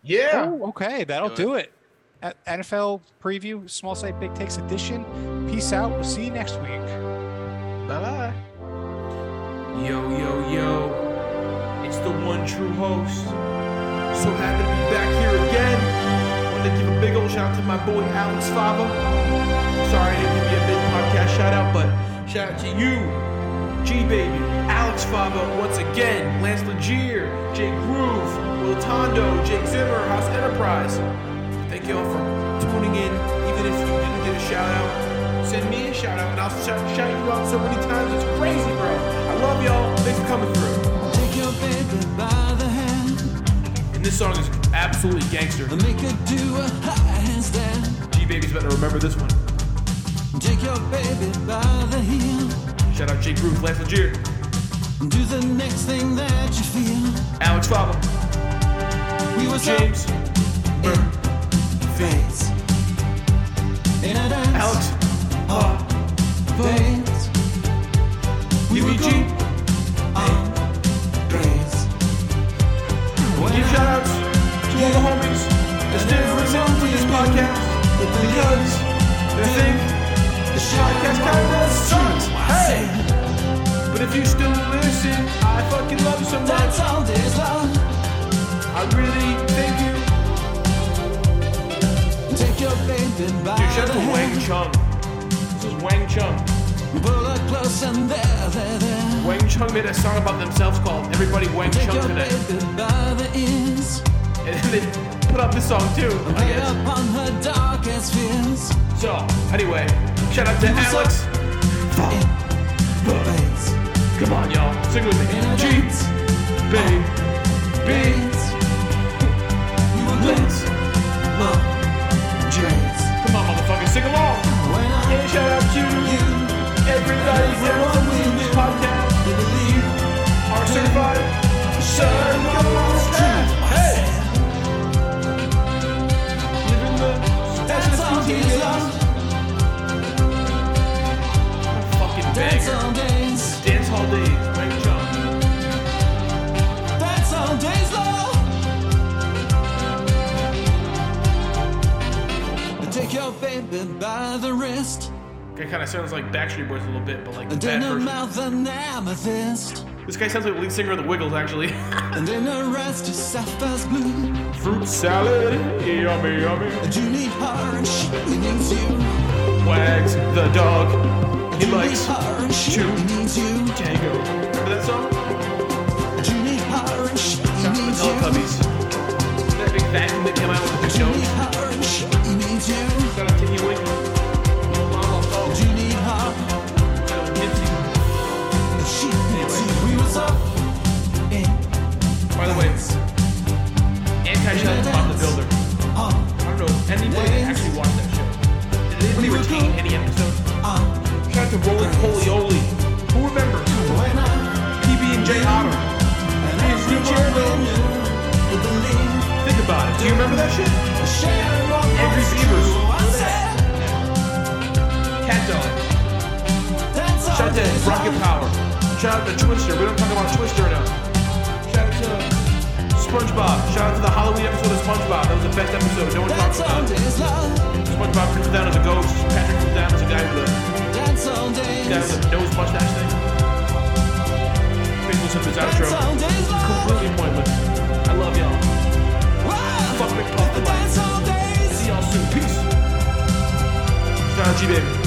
Yeah. Oh, okay, that'll Do do it. NFL preview, small site big takes edition. Peace out. We'll see you next week. Bye bye. Yo, yo, yo. It's the one true host. So happy to be back here again. I Want to give a big old shout out to my boy Alex Fava. Sorry I didn't give you a big podcast shout out, but shout out to you, G Baby, Alex Fava once again, Lance Legier, Jake Groove, Will Tondo, Jake Zimmer, House Enterprise. Thank you all for tuning in, even if you didn't get a shout out. Send me a shout out and I'll shout, shout you out so many times. It's crazy, bro. I love y'all. Thanks for coming through. This song is Absolutely gangster. Make her do a handstand. G Baby's better remember this one. Take your baby by the heel. Shout out Jake Ruth, Lance Legier, Do the next thing that you feel. Alex Fava, We were James, Burr, face. In a dance. Alex, uh, Face. We were to all the homies that still listen to this podcast But the because they think this podcast kind of sucks. Hey! But if you still listen, I fucking love you so That's much. all days long. I really thank you. Take your baby by Dude, shout out to Wang. Chung. This is Wang Chung. Pull her close and there, there, there. Wang Chung made a song about themselves called Everybody Wang Take Chung Today. Baby by the they put out this song too, I guess. upon her darkest fears. So, anyway, shout out to Alex. Come on, y'all. Sing with me. G. B, B, Face. We were good. Let's. Love. Dreams. Come on, motherfucker, sing along. When I Yeah, shout out to you everybody listens to this podcast. Our certified all SSPT days days. long. Fucking That's banger. all days. Dance hall days, Wang Chung. That's all days long. Take your baby by the wrist It kind of sounds like Backstreet Boys a little bit, but like the bad version. mouth an amethyst This guy sounds like the lead singer of the Wiggles, actually. and in her eyes just sapphire's blue. Fruit salad, yummy, yummy. And you need her and she needs you. Wags the dog. He You likes need her and she to needs you. tango. Remember that song? You need her and she Shout out to the needs you. Teletubbies. That big vacuum that came out with the big that actually watched that show. Did anybody retain any episode? on. Shout out to Rolie Polie Olie. Who remembers? PB and J Otter. and PhD chairman. everyone knew, Think about it. Do you remember that shit? Angry Beavers. Cat Dog. Shout out to Rocket. Power. Shout out to Twister. We don't talk about Twister enough. Shout out to SpongeBob. Shout out to the Halloween episode of SpongeBob. That was the best episode. No one talks about it. SpongeBob comes down as a ghost. Patrick comes down as a guy with a guy with a nose mustache thing. Please listen to his outro. That's all days long. Completely pointless. I love y'all. Fuck That's all. See y'all soon. Peace. Shout out G Baby.